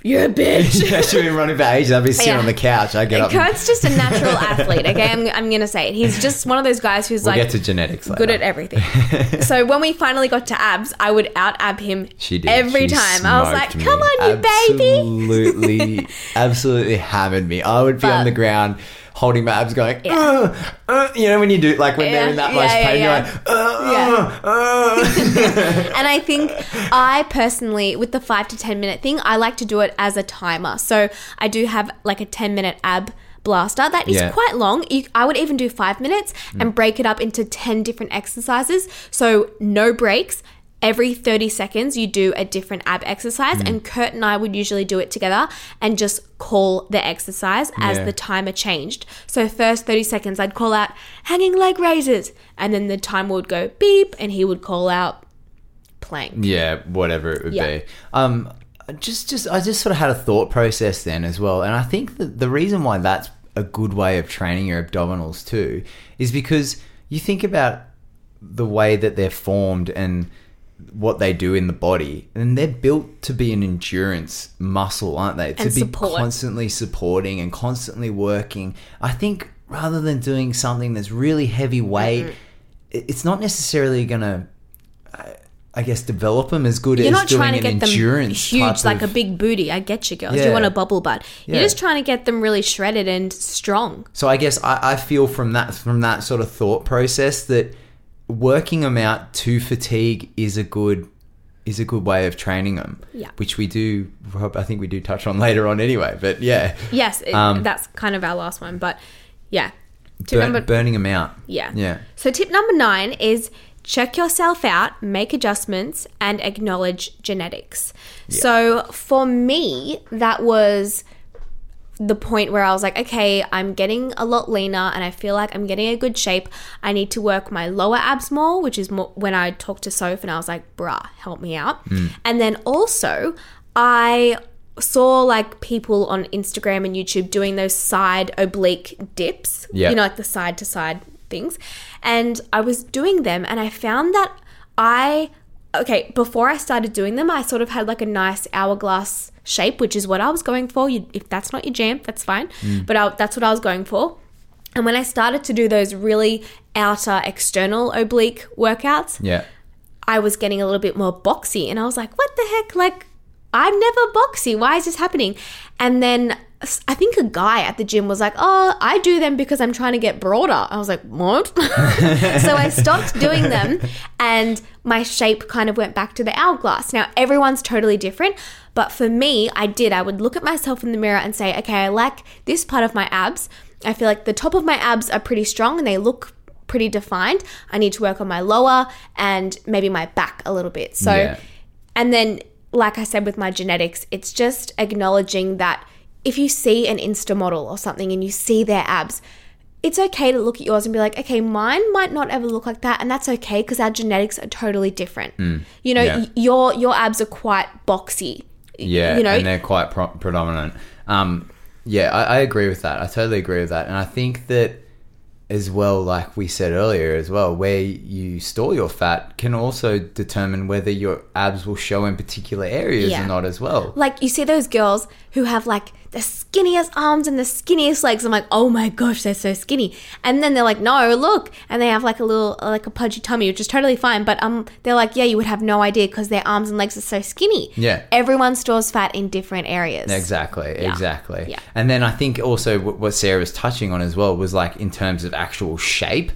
Speaker 1: "You're a bitch."
Speaker 2: yeah, she's been running for ages. I'd be sitting
Speaker 1: Yeah.
Speaker 2: on the couch. I get up. and-
Speaker 1: Kurt's just a natural athlete, okay? I'm, I'm going to say it. He's just one of those guys who's
Speaker 2: we'll
Speaker 1: like
Speaker 2: get to genetics later.
Speaker 1: good at everything. so when we finally got to abs, I would out ab him
Speaker 2: She did
Speaker 1: every
Speaker 2: She
Speaker 1: time. I was like,
Speaker 2: smoked
Speaker 1: "Come
Speaker 2: me.
Speaker 1: on, you baby!"
Speaker 2: Absolutely, absolutely hammered me. I would be on the ground holding my abs, going, "Uh, uh," you know, when you do like when they're in that
Speaker 1: yeah,
Speaker 2: much
Speaker 1: yeah,
Speaker 2: pain,
Speaker 1: yeah.
Speaker 2: you're like, uh, uh.
Speaker 1: And I think I personally, with the five to ten minute thing, I like to do it as a timer. So I do have like a ten minute ab blaster that is
Speaker 2: Yeah.
Speaker 1: quite long. You, I would even do five minutes and break it up into ten different exercises. So no breaks. Every 30 seconds, you do a different ab exercise, and Kurt and I would usually do it together and just call the exercise as
Speaker 2: Yeah.
Speaker 1: the timer changed. So, first 30 seconds, I'd call out hanging leg raises, and then the timer would go beep, and he would call out plank.
Speaker 2: yeah, whatever it would
Speaker 1: Yeah.
Speaker 2: be. Um, just, just, I just sort of had a thought process then as well, and I think that the reason why that's a good way of training your abdominals too is because you think about the way that they're formed and what they do in the body, and they're built to be an endurance muscle, aren't they? To
Speaker 1: And
Speaker 2: be
Speaker 1: support.
Speaker 2: constantly supporting and constantly working. I think rather than doing something that's really heavyweight, it it's not necessarily going to. I guess develop them as good
Speaker 1: You're
Speaker 2: as
Speaker 1: not
Speaker 2: doing
Speaker 1: trying to get them huge, like
Speaker 2: of-
Speaker 1: a big booty. I get you, girls.
Speaker 2: Yeah.
Speaker 1: You want a bubble butt. You're
Speaker 2: Yeah.
Speaker 1: just trying to get them really shredded and strong.
Speaker 2: So I guess I, I feel from that from that sort of thought process that working them out to fatigue is a good is a good way of training them.
Speaker 1: Yeah.
Speaker 2: Which we do. I think we do touch on later on anyway. But yeah,
Speaker 1: Yes, it,
Speaker 2: Um,
Speaker 1: that's kind of our last one. But yeah. Tip
Speaker 2: burn,
Speaker 1: number,
Speaker 2: burning them out.
Speaker 1: yeah.
Speaker 2: Yeah.
Speaker 1: So tip number nine is check yourself out, make adjustments, and acknowledge genetics. So for me, that was the point where I was like, okay, I'm getting a lot leaner and I feel like I'm getting a good shape. I need to work my lower abs more, which is more when I talked to Soph and I was like, bruh, help me out. Mm. And then also, I saw like people on Instagram and YouTube doing those side oblique dips,
Speaker 2: Yeah.
Speaker 1: you know, like the side to side things. And I was doing them and I found that I, okay, before I started doing them, I sort of had like a nice hourglass shape, which is what I was going for. You, if that's not your jam, that's fine. Mm. But I, that's what I was going for. And when I started to do those really outer external oblique workouts,
Speaker 2: Yeah.
Speaker 1: I was getting a little bit more boxy. And I was like, what the heck? Like, I'm never boxy. Why is this happening? And then I think a guy at the gym was like, oh, I do them because I'm trying to get broader. I was like, what? so I stopped doing them and my shape kind of went back to the hourglass. Now, everyone's totally different. But for me, I did. I would look at myself in the mirror and say, okay, I like this part of my abs. I feel like the top of my abs are pretty strong and they look pretty defined. I need to work on my lower and maybe my back a little bit. So,
Speaker 2: Yeah.
Speaker 1: and then, like I said with my genetics, it's just acknowledging that if you see an Insta model or something and you see their abs, it's okay to look at yours and be like, okay, mine might not ever look like that, and that's okay because our genetics are totally different. You know,
Speaker 2: yeah.
Speaker 1: y- your your abs are quite boxy.
Speaker 2: Yeah,
Speaker 1: you know,
Speaker 2: and they're quite pro- predominant. Um, yeah, I, I agree with that. I totally agree with that, and I think that as well, like we said earlier, as well, where you store your fat can also determine whether your abs will show in particular areas
Speaker 1: Yeah.
Speaker 2: or not, as well.
Speaker 1: like you see those girls who have like the skinniest arms and the skinniest legs. I'm like, oh my gosh, they're so skinny. And then they're like, no, look, and they have like a little like a pudgy tummy, which is totally fine. But um, they're like, yeah, you would have no idea because their arms and legs are so skinny.
Speaker 2: Yeah.
Speaker 1: everyone stores fat in different areas.
Speaker 2: Exactly, exactly.
Speaker 1: Yeah.
Speaker 2: And then I think also what Sarah was touching on as well was like in terms of actual shape.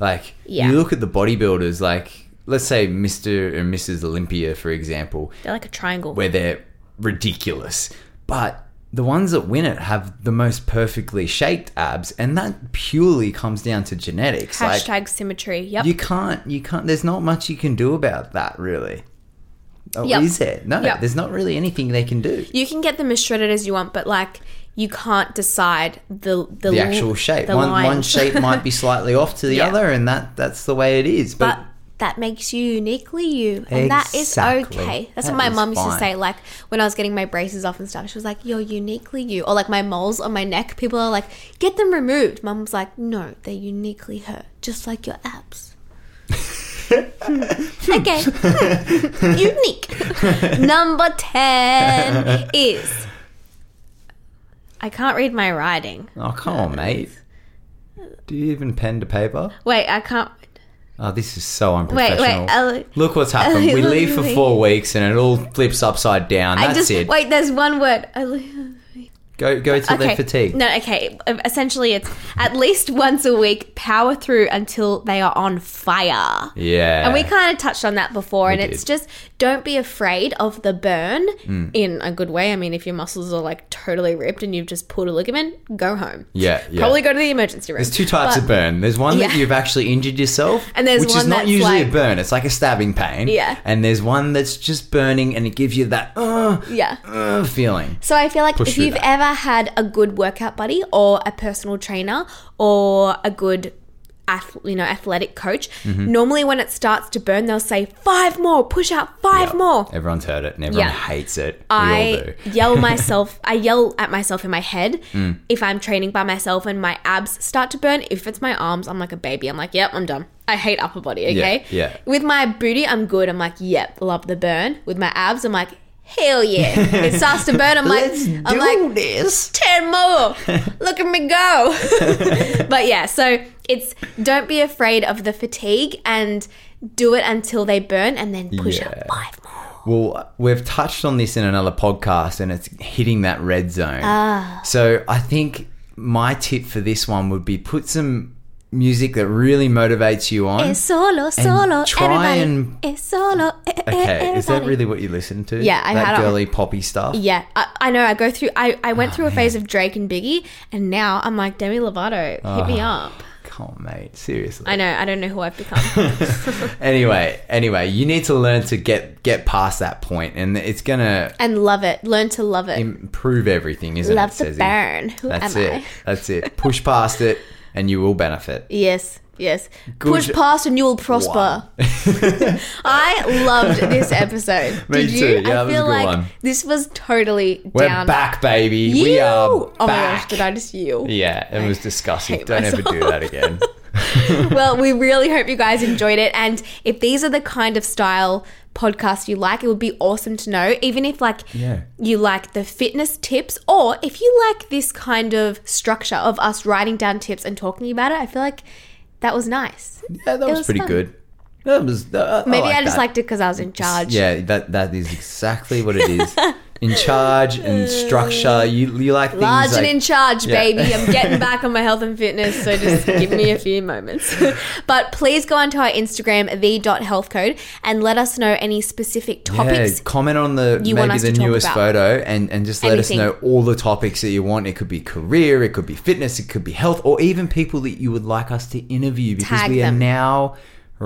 Speaker 2: Like
Speaker 1: Yeah.
Speaker 2: you look at the bodybuilders, like let's say Mr. and Mrs. Olympia, for example,
Speaker 1: They're like a triangle.
Speaker 2: where they're ridiculous. But the ones that win it have the most perfectly shaped abs, and that purely comes down to genetics.
Speaker 1: Hashtag
Speaker 2: Like
Speaker 1: symmetry. Yep.
Speaker 2: you can't, you can't. There's not much you can do about that, really. Oh,
Speaker 1: Yep.
Speaker 2: is there? No,
Speaker 1: Yep.
Speaker 2: there's not really anything they can do.
Speaker 1: you can get them as shredded as you want, but like you can't decide the the,
Speaker 2: the actual shape.
Speaker 1: the
Speaker 2: One one shape might be slightly off to the
Speaker 1: Yeah.
Speaker 2: other, and that that's the way it is. But,
Speaker 1: but that makes you uniquely you and that is okay. That's
Speaker 2: That
Speaker 1: what my mum used to say like when i was getting my braces off and stuff she was like you're uniquely you or like my moles on my neck people are like get them removed. Mum's like no they're uniquely her just like your abs. Okay. Unique. Number 10 is i can't read my writing
Speaker 2: oh come on, mate. Do you even pen to paper?
Speaker 1: wait i can't
Speaker 2: Oh, this is so
Speaker 1: wait
Speaker 2: unprofessional.
Speaker 1: wait I'll-
Speaker 2: Look what's happened. We leave for four weeks and it all flips upside down.
Speaker 1: I
Speaker 2: That's
Speaker 1: just
Speaker 2: it.
Speaker 1: wait. There's one word. I,
Speaker 2: Go go till they're fatigued.
Speaker 1: No, okay. Essentially, it's at least once a week, power through until they are on fire.
Speaker 2: Yeah.
Speaker 1: And we kind of touched on that before, and it's just don't be afraid of the burn
Speaker 2: Mm.
Speaker 1: in a good way. I mean, if your muscles are like totally ripped and you've just pulled a ligament, go home.
Speaker 2: Yeah, yeah.
Speaker 1: Probably go to the emergency room.
Speaker 2: There's two types
Speaker 1: But-
Speaker 2: of burn. There's one that you've actually injured yourself,
Speaker 1: And there's
Speaker 2: which is not usually a burn. It's like a stabbing pain.
Speaker 1: Yeah.
Speaker 2: And there's one that's just burning, and it gives you that uh,
Speaker 1: Yeah.
Speaker 2: uh feeling.
Speaker 1: So I feel like
Speaker 2: Push
Speaker 1: if you've
Speaker 2: that.
Speaker 1: ever had a good workout buddy or a personal trainer or a good you know athletic coach,
Speaker 2: Mm-hmm.
Speaker 1: normally when it starts to burn they'll say five more, push out five more.
Speaker 2: Everyone's heard it, and everyone
Speaker 1: Yeah.
Speaker 2: hates it. We all
Speaker 1: I
Speaker 2: do.
Speaker 1: yell myself I yell at myself in my head
Speaker 2: Mm.
Speaker 1: if I'm training by myself and my abs start to burn. If it's my arms, I'm like a baby. I'm like, yep, I'm done. I hate upper body, okay?
Speaker 2: yeah.
Speaker 1: With my booty, I'm good. I'm like, yep, love the burn. With my abs, I'm like, hell yeah. it starts to burn. I'm like,
Speaker 2: Let's
Speaker 1: I'm like,
Speaker 2: this.
Speaker 1: 10 more. Look at me go. but yeah, so it's don't be afraid of the fatigue and do it until they burn and then push
Speaker 2: Yeah.
Speaker 1: out five more.
Speaker 2: Well, we've touched on this in another podcast, and it's hitting that red zone.
Speaker 1: Ah.
Speaker 2: So I think my tip for this one would be put some music that really motivates you on.
Speaker 1: Es solo, solo,
Speaker 2: try
Speaker 1: everybody.
Speaker 2: and-
Speaker 1: Es solo, eh,
Speaker 2: Okay, is that really what you listen to?
Speaker 1: Yeah, I
Speaker 2: that
Speaker 1: had
Speaker 2: girly poppy stuff.
Speaker 1: Yeah, I, I know. I go through. I, I
Speaker 2: Oh,
Speaker 1: went through a phase of Drake and Biggie, and now I'm like Demi Lovato. Hit me
Speaker 2: Oh.
Speaker 1: up.
Speaker 2: come on, mate. Seriously.
Speaker 1: I know. I don't know who I've become.
Speaker 2: anyway, anyway, you need to learn to get get past that point, and it's gonna
Speaker 1: and love it. Learn to love it.
Speaker 2: improve everything, isn't
Speaker 1: love
Speaker 2: it?
Speaker 1: the
Speaker 2: Cezzy?
Speaker 1: burn. Who
Speaker 2: That's
Speaker 1: am
Speaker 2: it.
Speaker 1: I?
Speaker 2: That's it. Push past it, and you will benefit.
Speaker 1: Yes. Yes.
Speaker 2: Good-
Speaker 1: Push past and you will prosper. I loved this episode.
Speaker 2: Me
Speaker 1: Did you?
Speaker 2: too. Yeah,
Speaker 1: I feel like
Speaker 2: one.
Speaker 1: this was totally
Speaker 2: We're
Speaker 1: down.
Speaker 2: back, baby.
Speaker 1: You.
Speaker 2: We are
Speaker 1: oh my
Speaker 2: back.
Speaker 1: gosh, did I just you?
Speaker 2: Yeah, it was disgusting. Don't ever do that again.
Speaker 1: well, we really hope you guys enjoyed it. And if these are the kind of style podcasts you like, it would be awesome to know. Even if like
Speaker 2: Yeah.
Speaker 1: you like the fitness tips, or if you like this kind of structure of us writing down tips and talking about it, I feel like that was nice.
Speaker 2: Yeah, that was,
Speaker 1: was
Speaker 2: pretty
Speaker 1: fun.
Speaker 2: good. That was. Uh,
Speaker 1: Maybe I,
Speaker 2: like
Speaker 1: just
Speaker 2: that.
Speaker 1: liked it because I was in charge.
Speaker 2: Yeah, that that is exactly what it is. in charge and structure. You you like things
Speaker 1: Large
Speaker 2: like,
Speaker 1: and in charge,
Speaker 2: Yeah.
Speaker 1: baby. I'm getting back on my health and fitness, so just give me a few moments. but please go onto our Instagram, the.healthcode, and let us know any specific topics.
Speaker 2: Yeah, comment on the maybe the newest photo and, and just let
Speaker 1: Anything.
Speaker 2: us know all the topics that you want. It could be career, it could be fitness, it could be health, or even people that you would like us to interview because
Speaker 1: Tag
Speaker 2: we
Speaker 1: them.
Speaker 2: are now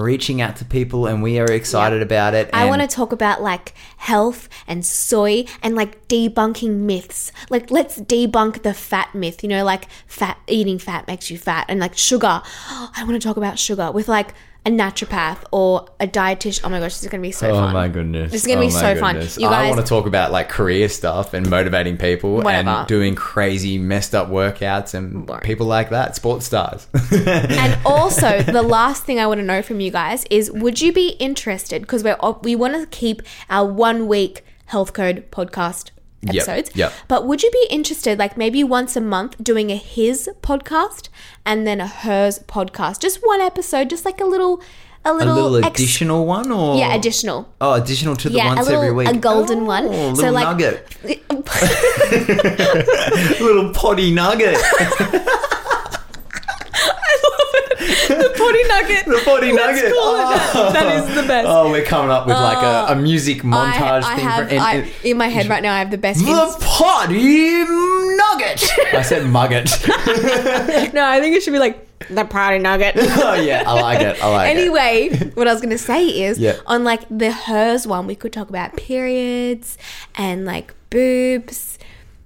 Speaker 2: reaching out to people and we are excited about it.
Speaker 1: I want to talk about like health and soy and like debunking myths. Like, let's debunk the fat myth, you know, like fat eating fat makes you fat, and like sugar. I want to talk about sugar with like a naturopath or a dietitian. Oh my gosh, this is going to be so
Speaker 2: Oh
Speaker 1: fun.
Speaker 2: Oh my goodness.
Speaker 1: This is gonna
Speaker 2: Oh
Speaker 1: be so fun.
Speaker 2: goodness.
Speaker 1: You
Speaker 2: I want to talk about like career stuff and motivating people
Speaker 1: Whatever.
Speaker 2: and doing crazy messed up workouts and
Speaker 1: Boring.
Speaker 2: people like that, sports stars.
Speaker 1: And also, the last thing I want to know from you guys is would you be interested because we we want to keep our one week health code podcast Episodes.
Speaker 2: yep.
Speaker 1: But would you be interested like maybe once a month doing a his podcast and then a hers podcast? Just one episode, just like a little a
Speaker 2: a
Speaker 1: little,
Speaker 2: little
Speaker 1: ex-
Speaker 2: additional one or
Speaker 1: yeah, additional.
Speaker 2: Oh, additional to the
Speaker 1: Yeah, a
Speaker 2: once
Speaker 1: little
Speaker 2: every week.
Speaker 1: a golden
Speaker 2: Oh,
Speaker 1: one.
Speaker 2: Little
Speaker 1: So like a
Speaker 2: nugget. little potty nugget.
Speaker 1: the potty nugget.
Speaker 2: The potty
Speaker 1: Let's
Speaker 2: nugget.
Speaker 1: call it that.
Speaker 2: Oh.
Speaker 1: That is the best.
Speaker 2: Oh, we're coming up with like a, a oh, music montage
Speaker 1: I, I
Speaker 2: thing
Speaker 1: have
Speaker 2: for and-
Speaker 1: I,
Speaker 2: and-
Speaker 1: in my head right now. I have the best.
Speaker 2: the
Speaker 1: hints.
Speaker 2: potty nugget. I said mugget.
Speaker 1: No, I think it should be like the potty nugget.
Speaker 2: oh yeah, I like it. I like it.
Speaker 1: anyway, what I was gonna say is
Speaker 2: Yeah.
Speaker 1: on like the hers one, we could talk about periods and like boobs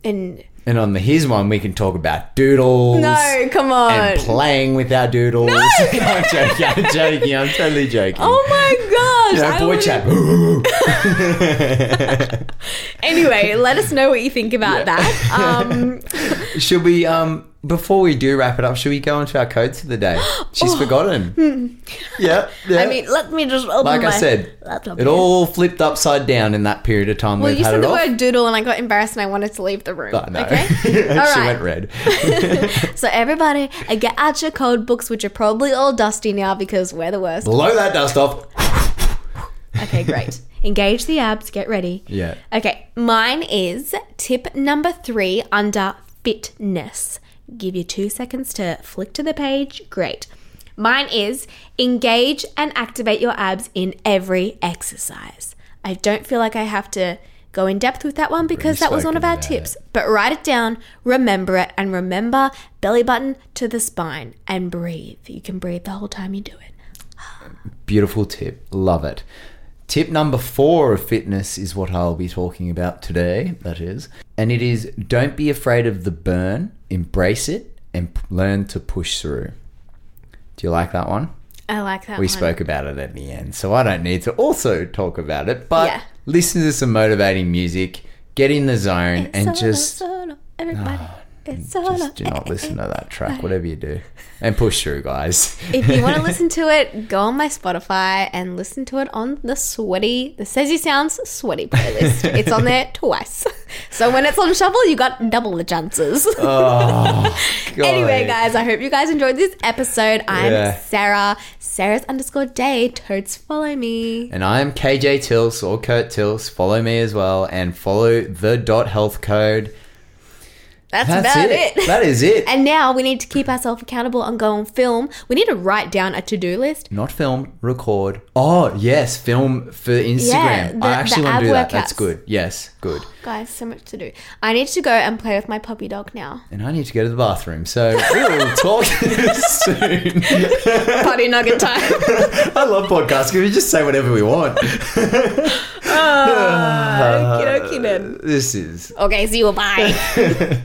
Speaker 1: and
Speaker 2: And on the his one, we can talk about doodles.
Speaker 1: no, come on.
Speaker 2: And playing with our doodles. I'm joking. I'm joking. I'm totally joking.
Speaker 1: oh my gosh!
Speaker 2: You know, boy chat.
Speaker 1: Anyway, let us know what you think about
Speaker 2: Yeah.
Speaker 1: that. Um,
Speaker 2: should we um before we do wrap it up, should we go into our codes for the day? She's forgotten. yeah, yeah.
Speaker 1: Oh. I mean, let me just open
Speaker 2: like
Speaker 1: my
Speaker 2: I said,
Speaker 1: laptop
Speaker 2: it
Speaker 1: here.
Speaker 2: all flipped upside down in that period of time.
Speaker 1: Well, you
Speaker 2: had
Speaker 1: said the
Speaker 2: off.
Speaker 1: word doodle, and I got embarrassed, and I wanted to leave the room.
Speaker 2: I know.
Speaker 1: Okay.
Speaker 2: she went red.
Speaker 1: So everybody, uh, get out your code books, which are probably all dusty now because we're the worst.
Speaker 2: Blow that dust off.
Speaker 1: Okay, great. Engage the abs. Get ready.
Speaker 2: Yeah.
Speaker 1: Okay, mine is tip number three under fitness. Give you two seconds to flick to the page. Great. Mine is engage and activate your abs in every exercise. I don't feel like I have to go in depth with that one because that was one of our
Speaker 2: about
Speaker 1: tips. But write it down, remember it, and remember belly button to the spine and breathe. You can breathe the whole time you do it.
Speaker 2: Beautiful tip. Love it. Tip number four of fitness is what I'll be talking about today, that is. And it is don't be afraid of the burn, embrace it, and p- learn to push through. Do you like that one?
Speaker 1: I like that
Speaker 2: We
Speaker 1: one.
Speaker 2: spoke about it at the end, so I don't need to also talk about it. But
Speaker 1: Yeah.
Speaker 2: listen to some motivating music, get in the zone, and
Speaker 1: Solo,
Speaker 2: just
Speaker 1: solo, everybody. Ah. It's solo.
Speaker 2: just do not listen to that track, whatever you do, and push through, guys.
Speaker 1: if you want to listen to it, go on my Spotify and listen to it on the sweaty, the Says You Sounds sweaty playlist. it's on there twice. So when it's on shuffle, you got double the chances.
Speaker 2: oh,
Speaker 1: Anyway, guys, I hope you guys enjoyed this episode. I'm
Speaker 2: Yeah.
Speaker 1: Sarah. Sarah's underscore day. Totes follow me.
Speaker 2: And I'm KJ Tills or Kurt Tills. Follow me as well and follow the dot health code.
Speaker 1: That's,
Speaker 2: That's
Speaker 1: about
Speaker 2: it.
Speaker 1: it.
Speaker 2: That is it.
Speaker 1: And now we need to keep ourselves accountable and go on film. We need to write down a to do list.
Speaker 2: Not film, record. Oh yes, film for Instagram.
Speaker 1: Yeah, the-
Speaker 2: I actually want to do that. That's good. Yes, good.
Speaker 1: Guys, so much to do. I need to go and play with my puppy dog now.
Speaker 2: And I need to go to the bathroom, so we'll talk soon.
Speaker 1: Party nugget time.
Speaker 2: I love podcasts because we just say whatever we want.
Speaker 1: Oh, okie dokie then.
Speaker 2: This is
Speaker 1: Okay, see you. Bye.